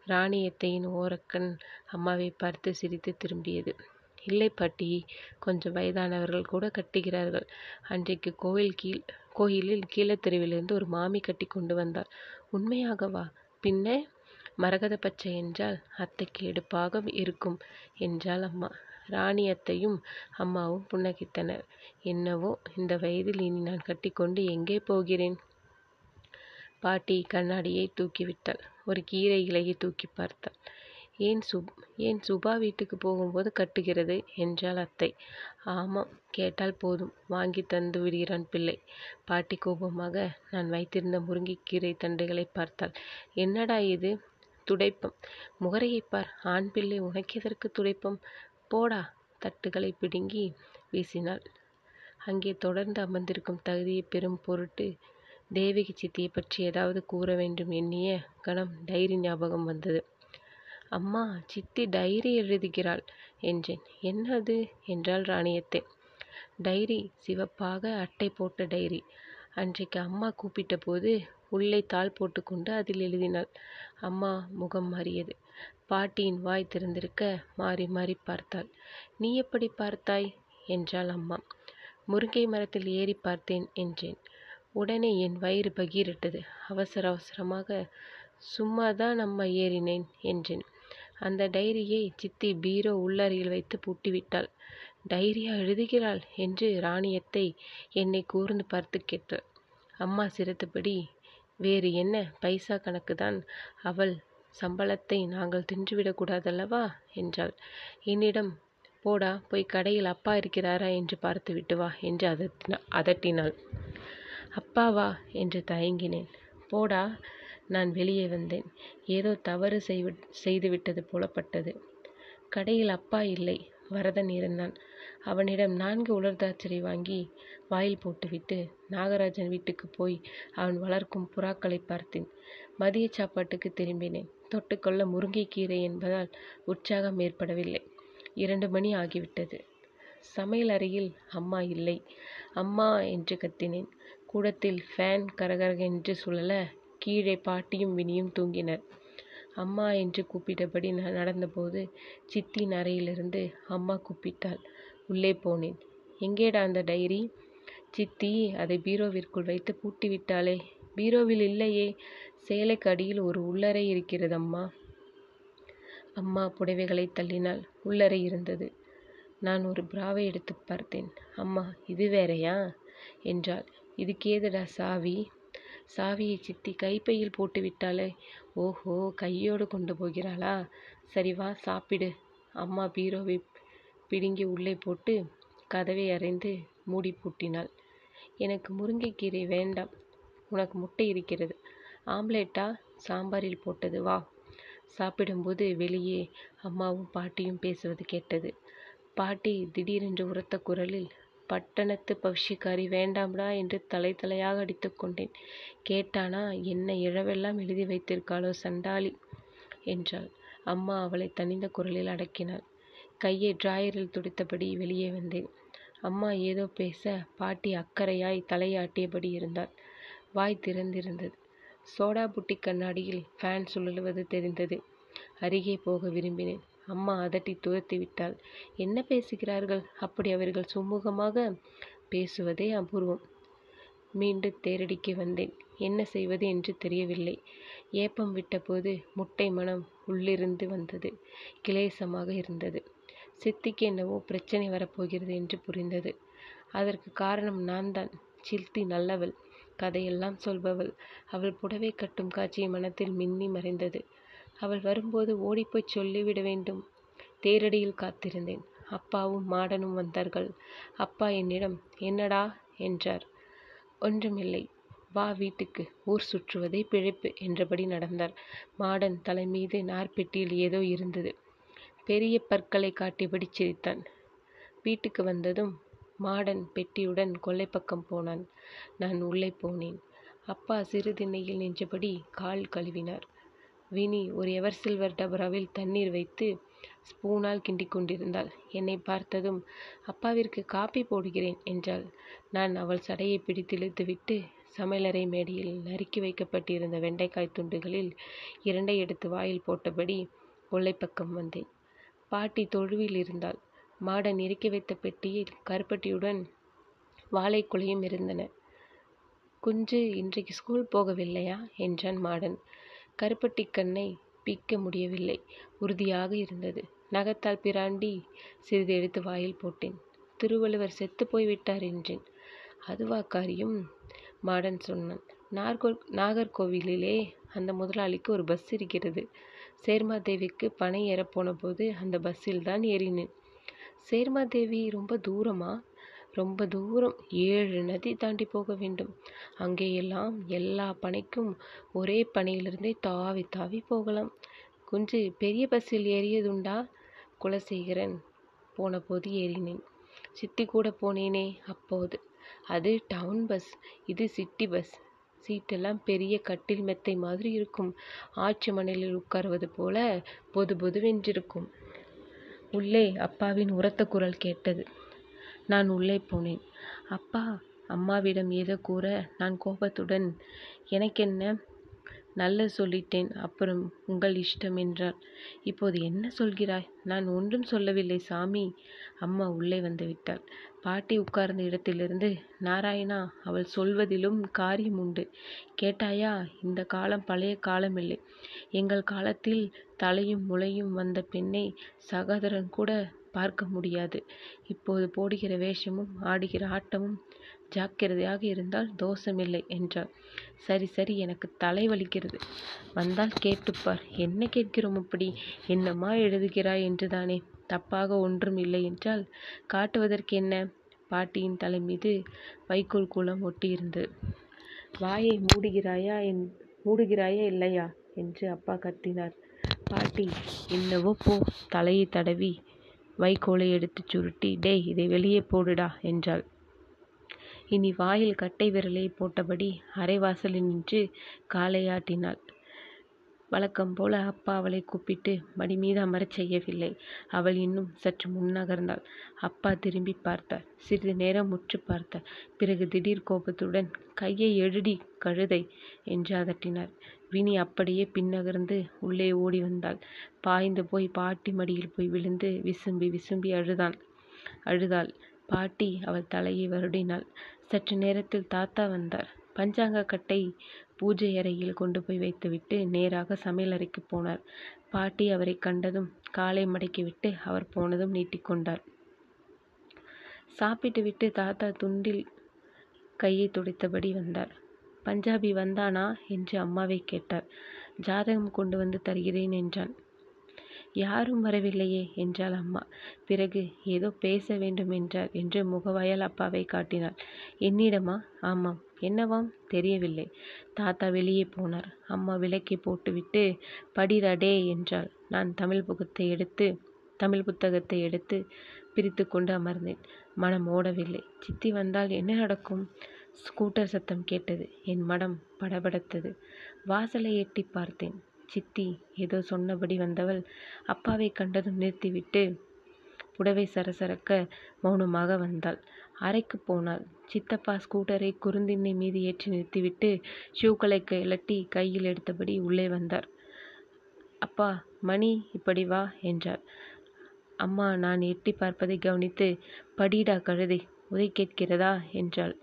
ராணியத்தையின் ஓரக்கண் அம்மாவை பார்த்து சிரித்து திரும்பியது. இல்லை பாட்டி கொஞ்சம் வயதானவர்கள் கூட கட்டுகிறார்கள். அன்றைக்கு கோயில் கீழ் கோயிலில் கீழத்தெருவிலிருந்து ஒரு மாமி கட்டி கொண்டு வந்தாள். உண்மையாகவா? பின்ன? மரகத பச்சை என்றால் அத்தைக்கு எடுப்பாக இருக்கும் என்றாள் அம்மா. ராணி அத்தையும் அம்மாவும் புன்னகைத்தனர். என்னவோ இந்த வயதில் இனி நான் கட்டிக்கொண்டு எங்கே போகிறேன்? பாட்டி கண்ணாடியை தூக்கிவிட்டாள். ஒரு கீரை இலையை தூக்கி பார்த்தாள். ஏன் சுப் ஏன் சுபா வீட்டுக்கு போகும்போது கட்டுகிறது? என்றாள் அத்தை. ஆமாம் கேட்டால் போதும். வாங்கி தந்து விடுகிறான் பிள்ளை. பாட்டி கோபமாக நான் வைத்திருந்த முருங்கைக்கீரை தண்டுகளை பார்த்தாள். என்னடா இது? துடைப்பம். முகரையை பார். ஆண் பிள்ளை உனக்கு துடைப்பம்? போடா. தட்டுகளை பிடுங்கி வீசினாள். அங்கே தொடர்ந்து அமர்ந்திருக்கும் தகுதியை பெறும் பொருட்டு தேவகி சித்தியை பற்றி ஏதாவது கூற வேண்டும் எண்ணிய கணம் டைரி ஞாபகம் வந்தது. அம்மா சித்தி டைரி எழுதுகிறாள் என்றேன். என்னது? என்றாள் ராணியத்தை. டைரி சிவப்பாக அட்டை போட்ட டைரி அன்றைக்கு அம்மா கூப்பிட்ட போது உள்ளே தாள் போட்டுக்கொண்டு அதில் எழுதினாள். அம்மா முகம் மாறியது. பாட்டியின் வாய் திறந்திருக்க மாறி மாறி பார்த்தாள். நீ எப்படி பார்த்தாய்? என்றாள் அம்மா. முருங்கை மரத்தில் ஏறி பார்த்தேன் என்றேன். உடனே என் வயிறு பகீரிட்டது. அவசர அவசரமாக சும்மா தான் அம்மா ஏறினேன் என்றேன். அந்த டைரியை சித்தி பீரோ உள்ளறையில் வைத்து பூட்டிவிட்டாள். டைரியா எழுதுகிறாள் என்று ராணியத்தை என்னை கூர்ந்து பார்த்து கேட்டாள். அம்மா சிரித்தபடி வேறு என்ன? பைசா கணக்குதான். அவள் சம்பளத்தை நாங்கள் தின்றுவிடக்கூடாதல்லவா என்றாள். என்னிடம் போடா போய் கடையில் அப்பா இருக்கிறாரா என்று பார்த்து விட்டு வா என்று அதட்டினா அதட்டினாள். அப்பாவா என்று தயங்கினேன். போடா நான் வெளியே வந்தேன். ஏதோ தவறு செய்வி செய்துவிட்டது போலப்பட்டது. கடையில் அப்பா இல்லை வரதன் இருந்தான். அவனிடம் நான்கு உலர்தாச்சரை வாங்கி வாயில் போட்டுவிட்டு நாகராஜன் வீட்டுக்கு போய் அவன் வளர்க்கும் புறாக்களை பார்த்தேன். மதிய சாப்பாட்டுக்கு திரும்பினேன். தொட்டுக்கொள்ள முருங்கைக்கீரை என்பதால் உற்சாகம் ஏற்படவில்லை. இரண்டு மணி ஆகிவிட்டது. சமையல் அறையில் அம்மா இல்லை. அம்மா என்று கத்தினேன். கூடத்தில் ஃபேன் கரகரகென்று சுழல கீழே பாட்டியும் வினியும் தூங்கினர். அம்மா என்று கூப்பிட்டபடி நான் நடந்தபோது சித்தின் அறையிலிருந்து அம்மா கூப்பிட்டாள். உள்ளே போனேன். எங்கேடா அந்த டைரி? சித்தி அதை பீரோவிற்குள் வைத்து பூட்டி விட்டாளே பீரோவில் இல்லையே. சேலைக்கு அடியில் ஒரு உள்ளறை இருக்கிறது அம்மா அம்மா புடவைகளை தள்ளினால் உள்ளறை இருந்தது. நான் ஒரு பிராவை எடுத்து பார்த்தேன். அம்மா இது வேறையா? என்றாள். இதுக்கேதுடா சாவி? சாவியை சித்தி கைப்பையில் போட்டு விட்டாளே. ஓஹோ கையோடு கொண்டு போகிறாளா? சரி வா சாப்பிடு. அம்மா பீரோவை பிடுங்கி உள்ளே போட்டு கதவை அறைந்து மூடி பூட்டினாள். எனக்கு முருங்கைக்கீரை வேண்டாம். உனக்கு முட்டை இருக்கிறது. ஆம்லேட்டா? சாம்பாரில் போட்டது. வா. சாப்பிடும்போது வெளியே அம்மாவும் பாட்டியும் பேசுவது கேட்டது. பாட்டி திடீரென்று உரத்த குரலில் பட்டணத்து பவிஷ்யக்காரி வேண்டாம்டா என்று தலை தலையாக அடித்து கொண்டேன் கேட்டானா என்ன இழவெல்லாம் எழுதி வைத்திருக்காளோ சண்டாளி என்றாள் அம்மா அவளை தனிந்த குரலில் அடக்கினாள் கையை டிராயரில் துடைத்தபடி வெளியே வந்தேன் அம்மா ஏதோ பேச பாட்டி அக்கறையாய் தலையாட்டியபடி இருந்தாள். வாய் திறந்திருந்தது. சோடா புட்டி கண்ணாடியில் ஃபேன் சுழலுவது தெரிந்தது. அருகே போக விரும்பினேன். அம்மா அதட்டி துரத்தி விட்டாள் என்ன பேசுகிறார்கள்? அப்படி அவர்கள் சுமூகமாக பேசுவதே அபூர்வம். மீண்டும் தேரடிக்கு வந்தேன். என்ன செய்வது என்று தெரியவில்லை. ஏப்பம் விட்டபோது முட்டை மனம் உள்ளிருந்து வந்தது. கிளேசமாக இருந்தது. சித்திக்கு என்னவோ பிரச்சனை வரப்போகிறது என்று புரிந்தது. அதற்கு காரணம் நான் தான் சித்தி நல்லவள். கதையெல்லாம் சொல்பவள். அவள் புடவை கட்டும் காட்சி மனத்தில் மின்னி மறைந்தது. அவள் வரும்போது ஓடிப்போய்ச் சொல்லிவிட வேண்டும். தேரடியில் காத்திருந்தேன். அப்பாவும் மாடனும் வந்தார்கள். அப்பா என்னிடம் என்னடா? என்றார். ஒன்றுமில்லை. வா வீட்டுக்கு. ஊர் சுற்றுவதே பிழைப்பு என்றபடி நடந்தார். மாடன் தலைமீது நார்பெட்டியில் ஏதோ இருந்தது. பெரிய பற்களை காட்டியபடி சிரித்தான். வீட்டுக்கு வந்ததும் மாடன் பெட்டியுடன் கொல்லைப்பக்கம் போனான். நான் உள்ளே போனேன். அப்பா சிறு திண்ணையில் நின்றபடி கால் கழுவினார். வினி ஒரு எவர் சில்வர் டபராவில் தண்ணீர் வைத்து ஸ்பூனால் கிண்டிக் கொண்டிருந்தாள். என்னை பார்த்ததும் அப்பாவிற்கு காப்பி போடுகிறேன் என்றாள். நான் அவள் சடையை பிடித்திழுத்துவிட்டு சமையலறை மேடையில் நறுக்கி வைக்கப்பட்டிருந்த வெண்டைக்காய் துண்டுகளில் இரண்டை எடுத்து வாயில் போட்டபடி கொல்லைப்பக்கம் வந்தேன். பாட்டி தொழுவில் இருந்தாள். மாடன் இறக்கி வைத்த பெட்டியில் கருப்பட்டியுடன் வாழைக்குலையும் இருந்தன. குஞ்சு இன்றைக்கு ஸ்கூல் போகவில்லையா? என்றான் மாடன். கருப்பட்டிக் கண்ணைப் பிய்க்க முடியவில்லை. உறுதியாக இருந்தது. நகத்தால் பிராண்டி சிறிது எடுத்து வாயில் போட்டேன். திருவள்ளுவர் செத்துப் போய்விட்டார் என்றேன். அதுவா காரியம்? மாடன் சொன்னான். நாகர்கோவிலிலே அந்த முதலாளிக்கு ஒரு பஸ் இருக்கிறது. சேர்மாதேவிக்கு பனை ஏறப் போனபோது அந்த பஸ்ஸில்தான் ஏறினேன். சேர்மாதேவி ரொம்ப தூரமா? ரொம்ப தூரம். ஏழு நதி தாண்டி போக வேண்டும். அங்கேயெல்லாம் எல்லா பனைக்கும் ஒரே பனையிலிருந்தே தாவி தாவி போகலாம். குஞ்சு பெரிய பஸ்ஸில் ஏறியதுண்டா? குலசேகரன் போன போது ஏறினேன். சித்தி கூட போனேனே அப்போது. அது டவுன் பஸ். இது சிட்டி பஸ். சீட்டெல்லாம் பெரிய கட்டில் மெத்தை மாதிரி இருக்கும். ஆட்சி மணலில் உட்காருவது போல பொதுபொதுவென்றிருக்கும். உள்ளே அப்பாவின் உரத்த குரல் கேட்டது. நான் உள்ளே போனேன். அப்பா அம்மாவிடம் ஏதோ கூற நான் கோபத்துடன் எனக்கென்ன? நல்லது சொல்லிட்டேன் அப்புறம் உங்கள் இஷ்டம் என்றார். இப்போது என்ன சொல்கிறாய்? நான் ஒன்றும் சொல்லவில்லை சாமி. அம்மா உள்ளே வந்துவிட்டாள். பாட்டி உட்கார்ந்த இடத்திலிருந்து நாராயணா அவள் சொல்வதிலும் காரியம் உண்டு. கேட்டாயா? இந்த காலம் பழைய காலமில்லை. எங்கள் காலத்தில் தலையும் முளையும் வந்த பெண்ணை சகோதரன் கூட பார்க்க முடியாது. இப்போது போடுகிற வேஷமும் ஆடுகிற ஆட்டமும் ஜாக்கிரதையாக இருந்தால் தோஷமில்லை என்றாள். சரி சரி எனக்கு தலை வலிக்கிறது. வந்தால் கேட்டுப்பார். என்ன கேட்கிறோம் அப்படி? என்னம்மா எழுதுகிறாய் என்றுதானே. தப்பாக ஒன்றும் இல்லை என்றால் காட்டுவதற்கு என்ன பாட்டியின் தலைமீது வைக்கோல் கூலம் ஒட்டியிருந்தது. வாயை மூடுகிறாயா என் மூடுகிறாயா இல்லையா? என்று அப்பா கத்தினார். பாட்டி என்னவோ போ. தலையை தடவி வைக்கோலை எடுத்துச் சுருட்டி டேய் இதை வெளியே போடுடா என்றாள். இனி வாயில் கட்டை விரலைப் போட்டபடி அரைவாசலில் நின்று காலையாட்டினாள். வழக்கம்போல அப்பா அவளைக் கூப்பிட்டு மடிமீது அமரச் செய்யவில்லை. அவள் இன்னும் சற்று முன்னகர்ந்தாள். அப்பா திரும்பிப் பார்த்தார். சிறிது நேரம் உற்றுப் பார்த்தார். பிறகு திடீர் கோபத்துடன் கையை எடுடி கழுதை என்று அதட்டினார். வினி அப்படியே பின்னகர்ந்து உள்ளே ஓடி வந்தாள். பாய்ந்து போய் பாட்டி மடியில் போய் விழுந்து விசும்பி விசும்பி அழுதாள் அழுதாள். பாட்டி அவள் தலையை வருடினாள். சற்று நேரத்தில் தாத்தா வந்தார். பஞ்சாங்க கட்டை பூஜை அறையில் கொண்டு போய் வைத்துவிட்டு நேராக சமையலறைக்கு போனார். பாட்டி அவரை கண்டதும் காலை மடக்கிவிட்டு அவர் போனதும் நீட்டிக்கொண்டார். சாப்பிட்டுவிட்டு தாத்தா துண்டில் கையை துடைத்தபடி வந்தார். பஞ்சாபி வந்தானா? என்று அம்மாவைக் கேட்டார். ஜாதகம் கொண்டு வந்து தருகிறேன் என்றான். யாரும் வரவில்லையே என்றாள் அம்மா. பிறகு ஏதோ பேச வேண்டும் என்றார் என்று முகவாயால் அப்பாவைக் காட்டினாள். என்னிடமா? ஆமாம். என்னவாம்? தெரியவில்லை. தாத்தா வெளியே போனார். அம்மா விளக்கைப் போட்டுவிட்டு படிடா என்றாள். நான் தமிழ் புத்தகத்தை எடுத்து தமிழ் புத்தகத்தை எடுத்து பிரித்துக்கொண்டு அமர்ந்தேன். மனம் ஓடவில்லை. சித்தி வந்தால் என்ன நடக்கும்? ஸ்கூட்டர் சத்தம் கேட்டது. என் மடம் படபடத்தது. வாசலை எட்டிப் பார்த்தேன். சித்தி ஏதோ சொன்னபடி வந்தவள் அப்பாவை கண்டதும் நிறுத்திவிட்டு புடவை சரசரக்க மௌனமாக வந்தாள் அறைக்கு போனாள் சித்தப்பா ஸ்கூட்டரை குறுந்திண்ணை மீது ஏற்றி நிறுத்திவிட்டு ஷூக்களை கிளட்டி கையில் எடுத்தபடி உள்ளே வந்தார் அப்பா மணி இப்படி வா என்றார் அம்மா நான் எட்டி பார்ப்பதை கவனித்து படிடா கழுதை உதை கேட்கிறதா என்றாள்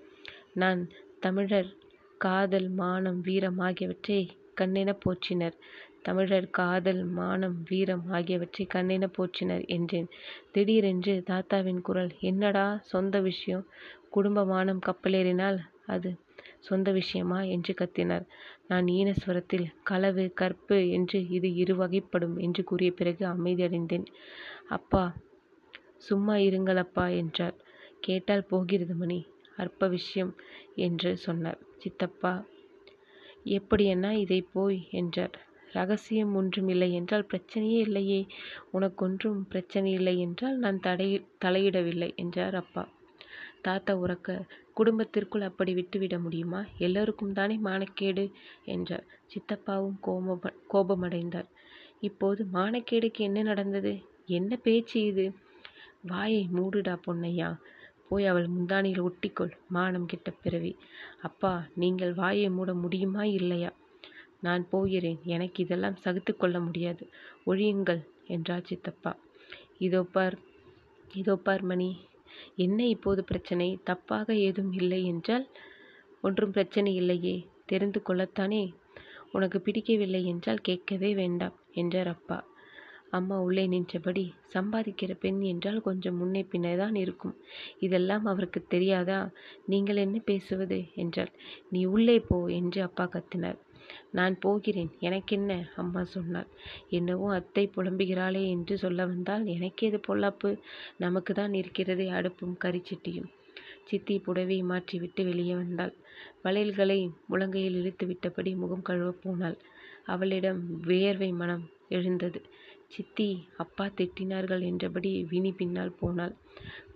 நான் தமிழர் காதல் மானம் வீரம் ஆகியவற்றை கண்ணென போற்றினர். தமிழர் காதல் மானம் வீரம் ஆகியவற்றை கண்ணென போற்றினர் என்றேன். திடீரென்று தாத்தாவின் குரல் என்னடா சொந்த விஷயம்? குடும்ப மானம் கப்பலேறினால் அது சொந்த விஷயமா என்று கத்தினார். நான் ஈனஸ்வரத்தில் களவு கற்பு என்று இது இரு வகைப்படும் என்று கூறிய பிறகு அமைதியடைந்தேன் அப்பா சும்மா இருங்களப்பா என்றார். கேட்டால் போகிறது மணி. அற்ப விஷயம் என்று சொன்னார். சித்தப்பா எப்படியென்னா இதை போய் என்றார். ரகசியம் ஒன்றும் இல்லை என்றால் பிரச்சனையே இல்லையே. உனக்கொன்றும் பிரச்சனை இல்லை என்றால் நான் தடை தலையிடவில்லை என்றார் அப்பா. தாத்தா உறக்க குடும்பத்திற்குள் அப்படி விட்டுவிட முடியுமா? எல்லோருக்கும் தானே மானக்கேடு என்றார். சித்தப்பாவும் கோபம் கோபமடைந்தார். இப்போது மானக்கேடுக்கு என்ன நடந்தது? என்ன பேச்சு இது? வாயை மூடுடா பொன்னையா? போய் அவள் முந்தானியில் ஒட்டிக்கொள் மானம் கெட்ட பிறவி. அப்பா நீங்கள் வாயை மூட முடியுமா இல்லையா? நான் போகிறேன் எனக்கு இதெல்லாம் சகித்து கொள்ள முடியாது. ஒழியுங்கள் என்றார் சித்தப்பா. இதோ பார் இதோ பார் மணி என்ன இப்போது பிரச்சனை? தப்பாக ஏதும் இல்லை என்றால் ஒன்றும் பிரச்சனை இல்லையே தெரிந்து கொள்ளத்தானே? உனக்கு பிடிக்கவில்லை என்றால் கேட்கவே வேண்டாம் என்றார் அப்பா. அம்மா உள்ளே நின்றபடி சம்பாதிக்கிற பெண் என்றால் கொஞ்சம் முன்னே பின்னே தான் இருக்கும். இதெல்லாம் அவருக்கு தெரியாதா? நீங்கள் என்ன பேசுவது? என்றாள். நீ உள்ளே போ என்று அப்பா கத்தினார். நான் போகிறேன். எனக்கென்ன? அம்மா சொன்னாள். என்னவோ அத்தை புலம்புகிறாளே என்று சொல்ல வந்தால் எனக்கேது பொல்லாப்பு? நமக்கு தான் இருக்கிறதே அடுப்பும் கரிச்சட்டியும். சித்தி புடவை மாற்றிவிட்டு வெளியே வந்தாள். வளையல்களை முழங்கையில் இழுத்து விட்டபடி முகம் கழுவ போனாள். அவளிடம் வியர்வை மனம் எழுந்தது. சித்தி அப்பா திட்டினார்கள் என்றபடி வினி பின்னால் போனாள்.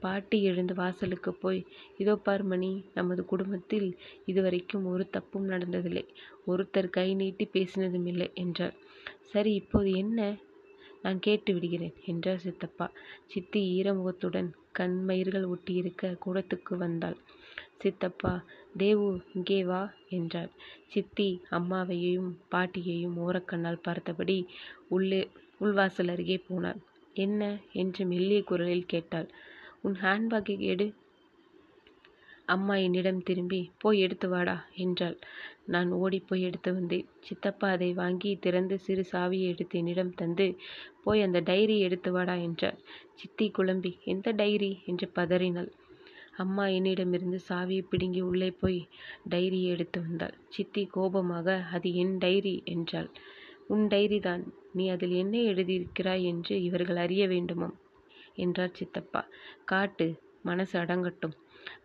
பாட்டி எழுந்து வாசலுக்கு போய் இதோ பார் மணி நமது குடும்பத்தில் இதுவரைக்கும் ஒரு தப்பும் நடந்ததில்லை. ஒருத்தர் கை நீட்டி பேசினதும் இல்லை என்றார் சரி இப்போது என்ன? நான் கேட்டு விடுகிறேன் என்றார் சித்தப்பா. சித்தி ஈரமுகத்துடன் கண்மயிர்கள் ஒட்டியிருக்க கூடத்துக்கு வந்தாள். சித்தப்பா தேவு இங்கே வா என்றார் சித்தி அம்மாவையும் பாட்டியையும் ஓரக்கண்ணால் பார்த்தபடி உள்ளே உள்வாசல் அருகே போனாள். என்ன என்று மெல்லிய குரலில் கேட்டாள். உன் ஹேண்ட்பேக்கை எடு. அம்மா என்னிடம் திரும்பி போய் எடுத்து வாடா என்றாள். நான் ஓடிப்போய் எடுத்து வந்தேன். சித்தப்பா அதை வாங்கி திறந்து சிறு சாவியை எடுத்து என்னிடம் தந்து போய் அந்த டைரி எடுத்து வாடா என்றார் சித்தி குழம்பி. எந்த டைரி என்று பதறினாள். அம்மா என்னிடமிருந்து சாவியை பிடுங்கி உள்ளே போய் டைரியை எடுத்து வந்தாள். சித்தி கோபமாக அது என் டைரி என்றாள். உன் டைரி தான் நீ அதில் என்ன எழுதியிருக்கிறாய் என்று இவர்கள் அறிய வேண்டுமாம் என்றார் சித்தப்பா. காட்டு மனசு அடங்கட்டும்.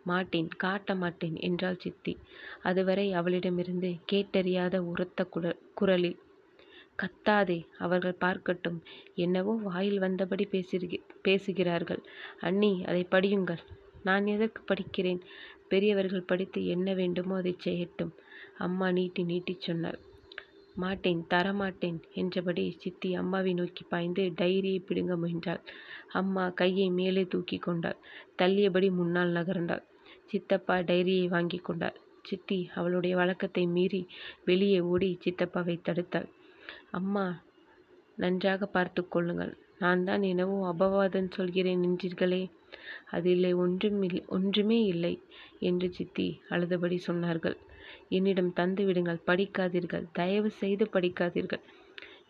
மாட்டேன் காட்ட மாட்டேன் என்றாள் சித்தி. அதுவரை அவளிடமிருந்து கேட்டறியாத உரத்த குர குரலில் கத்தாதே அவர்கள் பார்க்கட்டும். என்னவோ வாயில் வந்தபடி பேசுகிறி பேசுகிறார்கள். அண்ணி அதை படியுங்கள். நான் எதற்கு படிக்கிறேன்? பெரியவர்கள் படித்து என்ன வேண்டுமோ அதை செய்யட்டும் அம்மா நீட்டி நீட்டி சொன்னார் மாட்டேன் தரமாட்டேன் என்றபடி சித்தி அம்மாவை நோக்கி பாய்ந்து டைரியை பிடுங்க முயன்றாள். அம்மா கையை மேலே தூக்கி கொண்டாள். தள்ளியபடி முன்னால் நகர்ந்தாள். சித்தப்பா டைரியை வாங்கி கொண்டார் சித்தி அவளுடைய வழக்கத்தை மீறி வெளியே ஓடி சித்தப்பாவை தடுத்தாள். அம்மா நன்றாக பார்த்து கொள்ளுங்கள். நான் தான் என்னவோ அபவாதம் சொல்கிறேன் என்றீர்களே. அதில் ஒன்றும் இல்லை ஒன்றுமே இல்லை என்று சித்தி அழுதபடி சொன்னார்கள். என்னிடம் தந்து விடுங்கள் படிக்காதீர்கள். தயவு செய்து படிக்காதீர்கள்.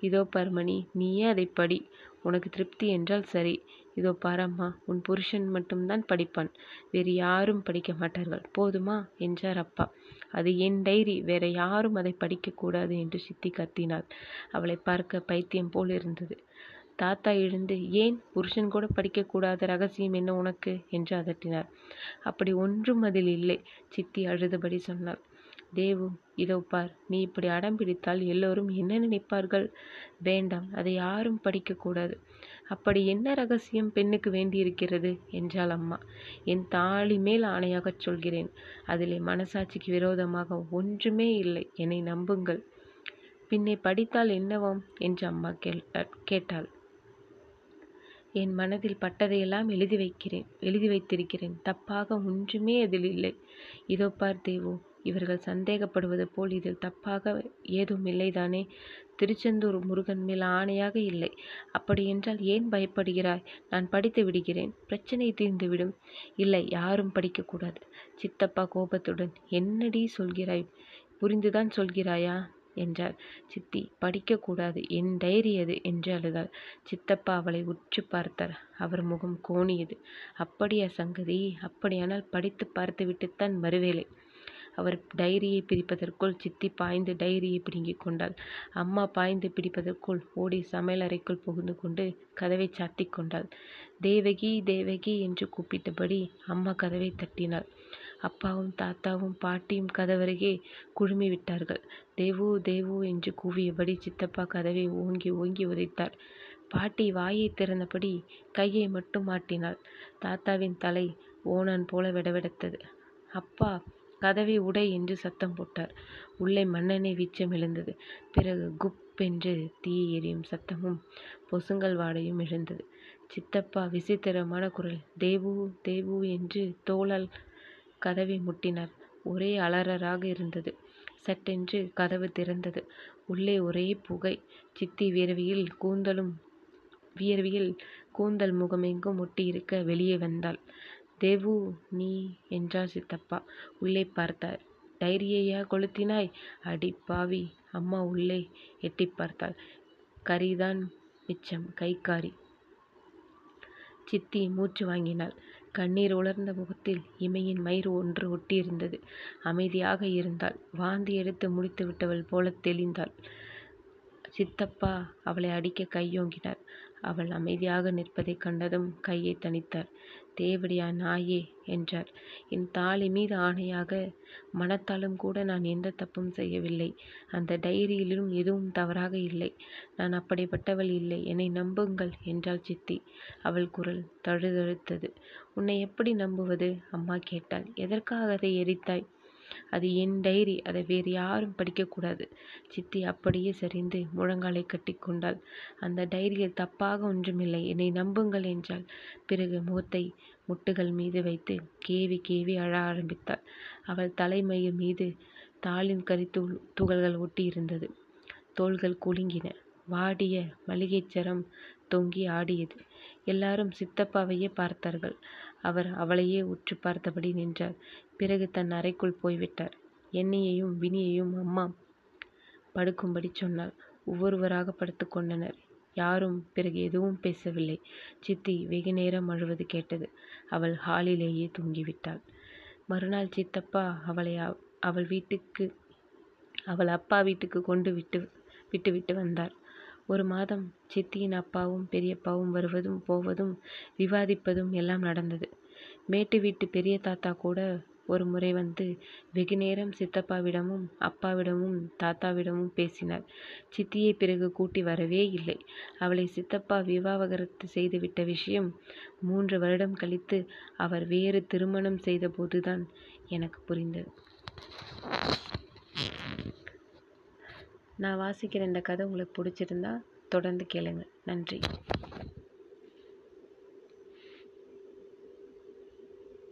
இதோ பர்மணி நீயே அதை படி. உனக்கு திருப்தி என்றால் சரி. இதோ பாரம்மா உன் புருஷன் மட்டும்தான் படிப்பான். வேறு யாரும் படிக்க மாட்டார்கள். போதுமா? என்றார் அப்பா. அது என் டைரி. வேற யாரும் அதை படிக்கக்கூடாது என்று சித்தி கத்தினாள். அவளை பார்க்க பைத்தியம் போல் இருந்தது. தாத்தா எழுந்து ஏன்? புருஷன் கூட படிக்கக்கூடாத ரகசியம் என்ன உனக்கு? என்று அதட்டினார். அப்படி ஒன்றும் அதில் இல்லை சித்தி அழுதபடி சொன்னாள். தேவு இதோ பார் நீ இப்படி அடம் பிடித்தால் எல்லோரும் என்ன நினைப்பார்கள்? வேண்டாம் அதை யாரும் படிக்கக்கூடாது அப்படி என்ன ரகசியம் பெண்ணுக்கு வேண்டியிருக்கிறது? என்றாள் அம்மா. என் தாலி மேல் ஆணையாகச் சொல்கிறேன். அதிலே மனசாட்சிக்கு விரோதமாக ஒன்றுமே இல்லை என்னை நம்புங்கள். பின்னே படித்தால் என்னவாம்? என்று அம்மா கேட்டாள் கேட்டாள். என் மனதில் பட்டதையெல்லாம் எழுதி வைக்கிறேன் எழுதி வைத்திருக்கிறேன். தப்பாக ஒன்றுமே அதில் இல்லை. இதோ பார் தேவு இவர்கள் சந்தேகப்படுவது போல் இதில் தப்பாக ஏதும் இல்லைதானே? திருச்செந்தூர் முருகன் மேல் ஆணையாக இல்லை. அப்படியென்றால் ஏன் பயப்படுகிறாய்? நான் படித்து விடுகிறேன். பிரச்சனை தீர்ந்துவிடும். இல்லை யாரும் படிக்கக்கூடாது. சித்தப்பா கோபத்துடன் என்னடி சொல்கிறாய்? புரிந்துதான் சொல்கிறாயா? என்றார் சித்தி படிக்கக்கூடாது. என் டைரி அது என்று அழுதாள். சித்தப்பா அவளை உற்று பார்த்தார். அவர் முகம் கோணியது. அப்படியா சங்கதி? அப்படியானால் படித்து பார்த்துவிட்டுத்தான் வருவேலை. அவர் டைரியை பிரிப்பதற்குள் சித்தி பாய்ந்து டைரியை பிடுங்கிக் கொண்டாள். அம்மா பாய்ந்து பிடிப்பதற்குள் ஓடி சமையலறைக்குள் புகுந்து கொண்டு கதவை சாத்தி கொண்டாள். தேவகி தேவகி என்று கூப்பிட்டபடி அம்மா கதவை தட்டினாள். அப்பாவும் தாத்தாவும் பாட்டியும் கதவருகே குழுமி விட்டார்கள். தேவு தேவு என்று கூவியபடி சித்தப்பா கதவை ஓங்கி ஓங்கி உதைத்தார். பாட்டி வாயை திறந்தபடி கையை மட்டும் மாட்டினாள் தாத்தாவின் தலை ஓனான் போல விடவிடத்தது. அப்பா கதவை உடை என்று சத்தம் போட்டார். உள்ளே மண்ணெண்ணெய் வீச்சம் எழுந்தது. பிறகு குப் என்று தீ எரியும் சத்தமும் பொசுங்கல் வாடையும் எழுந்தது. சித்தப்பா விசித்திரமான குரல். தேவு தேவு என்று தோளால் கதவை முட்டினார். ஒரே அலறராக இருந்தது. சட்டென்று கதவு திறந்தது. உள்ளே ஒரே புகை. சித்தி வியர்வையில் கூந்தலும் வியர்வையில் கூந்தல் முகமெங்கும் ஒட்டியிருக்க வெளியே வந்தாள். தேவு நீ என்றார் சித்தப்பா. உள்ளே பார்த்தார் டைரியையா கொளுத்தினாய்? அடி பாவி அம்மா உள்ளே எட்டி பார்த்தாள். கரிதான் மிச்சம் கைக்காரி சித்தி மூச்சு வாங்கினாள். கண்ணீர் உலர்ந்த முகத்தில் இமையின் மயிர் ஒன்று ஒட்டியிருந்தது. அமைதியாக இருந்தாள். வாந்தி எடுத்து முடித்து விட்டவள் போல தெளிந்தாள். சித்தப்பா அவளை அடிக்க கையோங்கினார். அவள் அமைதியாக நிற்பதைக் கண்டதும் கையை தணித்தார் தேவடியா நாயே என்றார். என் தாலி மீது ஆணையாக மனத்தாலும் கூட நான் எந்த தப்பும் செய்யவில்லை. அந்த டைரியிலும் எதுவும் தவறாக இல்லை. நான் அப்படிப்பட்டவள் இல்லை. என்னை நம்புங்கள் என்றாள் சித்தி. அவள் குரல் தழுதழுத்தது. உன்னை எப்படி நம்புவது? அம்மா கேட்டாள். எதற்காக அதை எரித்தாய்? அது என் டைரி. அதை வேறு யாரும் படிக்கக்கூடாது. சித்தி அப்படியே சரிந்து முழங்காலை கட்டிக்கொண்டாள் அந்த டைரியில் தப்பாக ஒன்றுமில்லை. என்னை நம்புங்கள் என்றாள். பிறகு முகத்தை முட்டுகள் மீது வைத்து கேவி கேவி அழ ஆரம்பித்தாள். அவள் தலைமயிர் மீது தாளின் கரித்து துகள்கள் ஒட்டியிருந்தது. தோள்கள் குலுங்கின. வாடிய மளிகைச்சரம் தொங்கி ஆடியது. எல்லாரும் சித்தப்பாவையே பார்த்தார்கள். அவர் அவளையே உற்று பார்த்தபடி நின்றார். பிறகு தன் அறைக்குள் போய்விட்டார். என்னையையும் வினியையும் அம்மா படுக்கும்படி சொன்னார். ஒவ்வொருவராக படுத்துக்கொண்டனர் யாரும் பிறகு எதுவும் பேசவில்லை. சித்தி வெகு நேரம் அழுவது கேட்டது. அவள் ஹாலிலேயே தூங்கிவிட்டாள். மறுநாள் சித்தப்பா அவளை அவள் வீட்டுக்கு அவள் அப்பா வீட்டுக்கு கொண்டு விட்டு விட்டுவிட்டு வந்தார். ஒரு மாதம் சித்தியின் அப்பாவும் பெரியப்பாவும் வருவதும் போவதும் விவாதிப்பதும் எல்லாம் நடந்தது. மேட்டு வீட்டு பெரிய தாத்தா கூட ஒரு முறை வந்து வெகு நேரம் சித்தப்பாவிடமும் அப்பாவிடமும் தாத்தாவிடமும் பேசினார். சித்தியை பிறகு கூட்டி வரவே இல்லை. அவளை சித்தப்பா விவாகரத்து செய்துவிட்ட விஷயம் மூன்று வருடம் கழித்து அவர் வேறு திருமணம் செய்தபோதுதான் எனக்கு புரிந்தது. நான் வாசிக்கிற இந்த கதை உங்களுக்கு பிடிச்சிருந்தா தொடர்ந்து கேளுங்கள் நன்றி.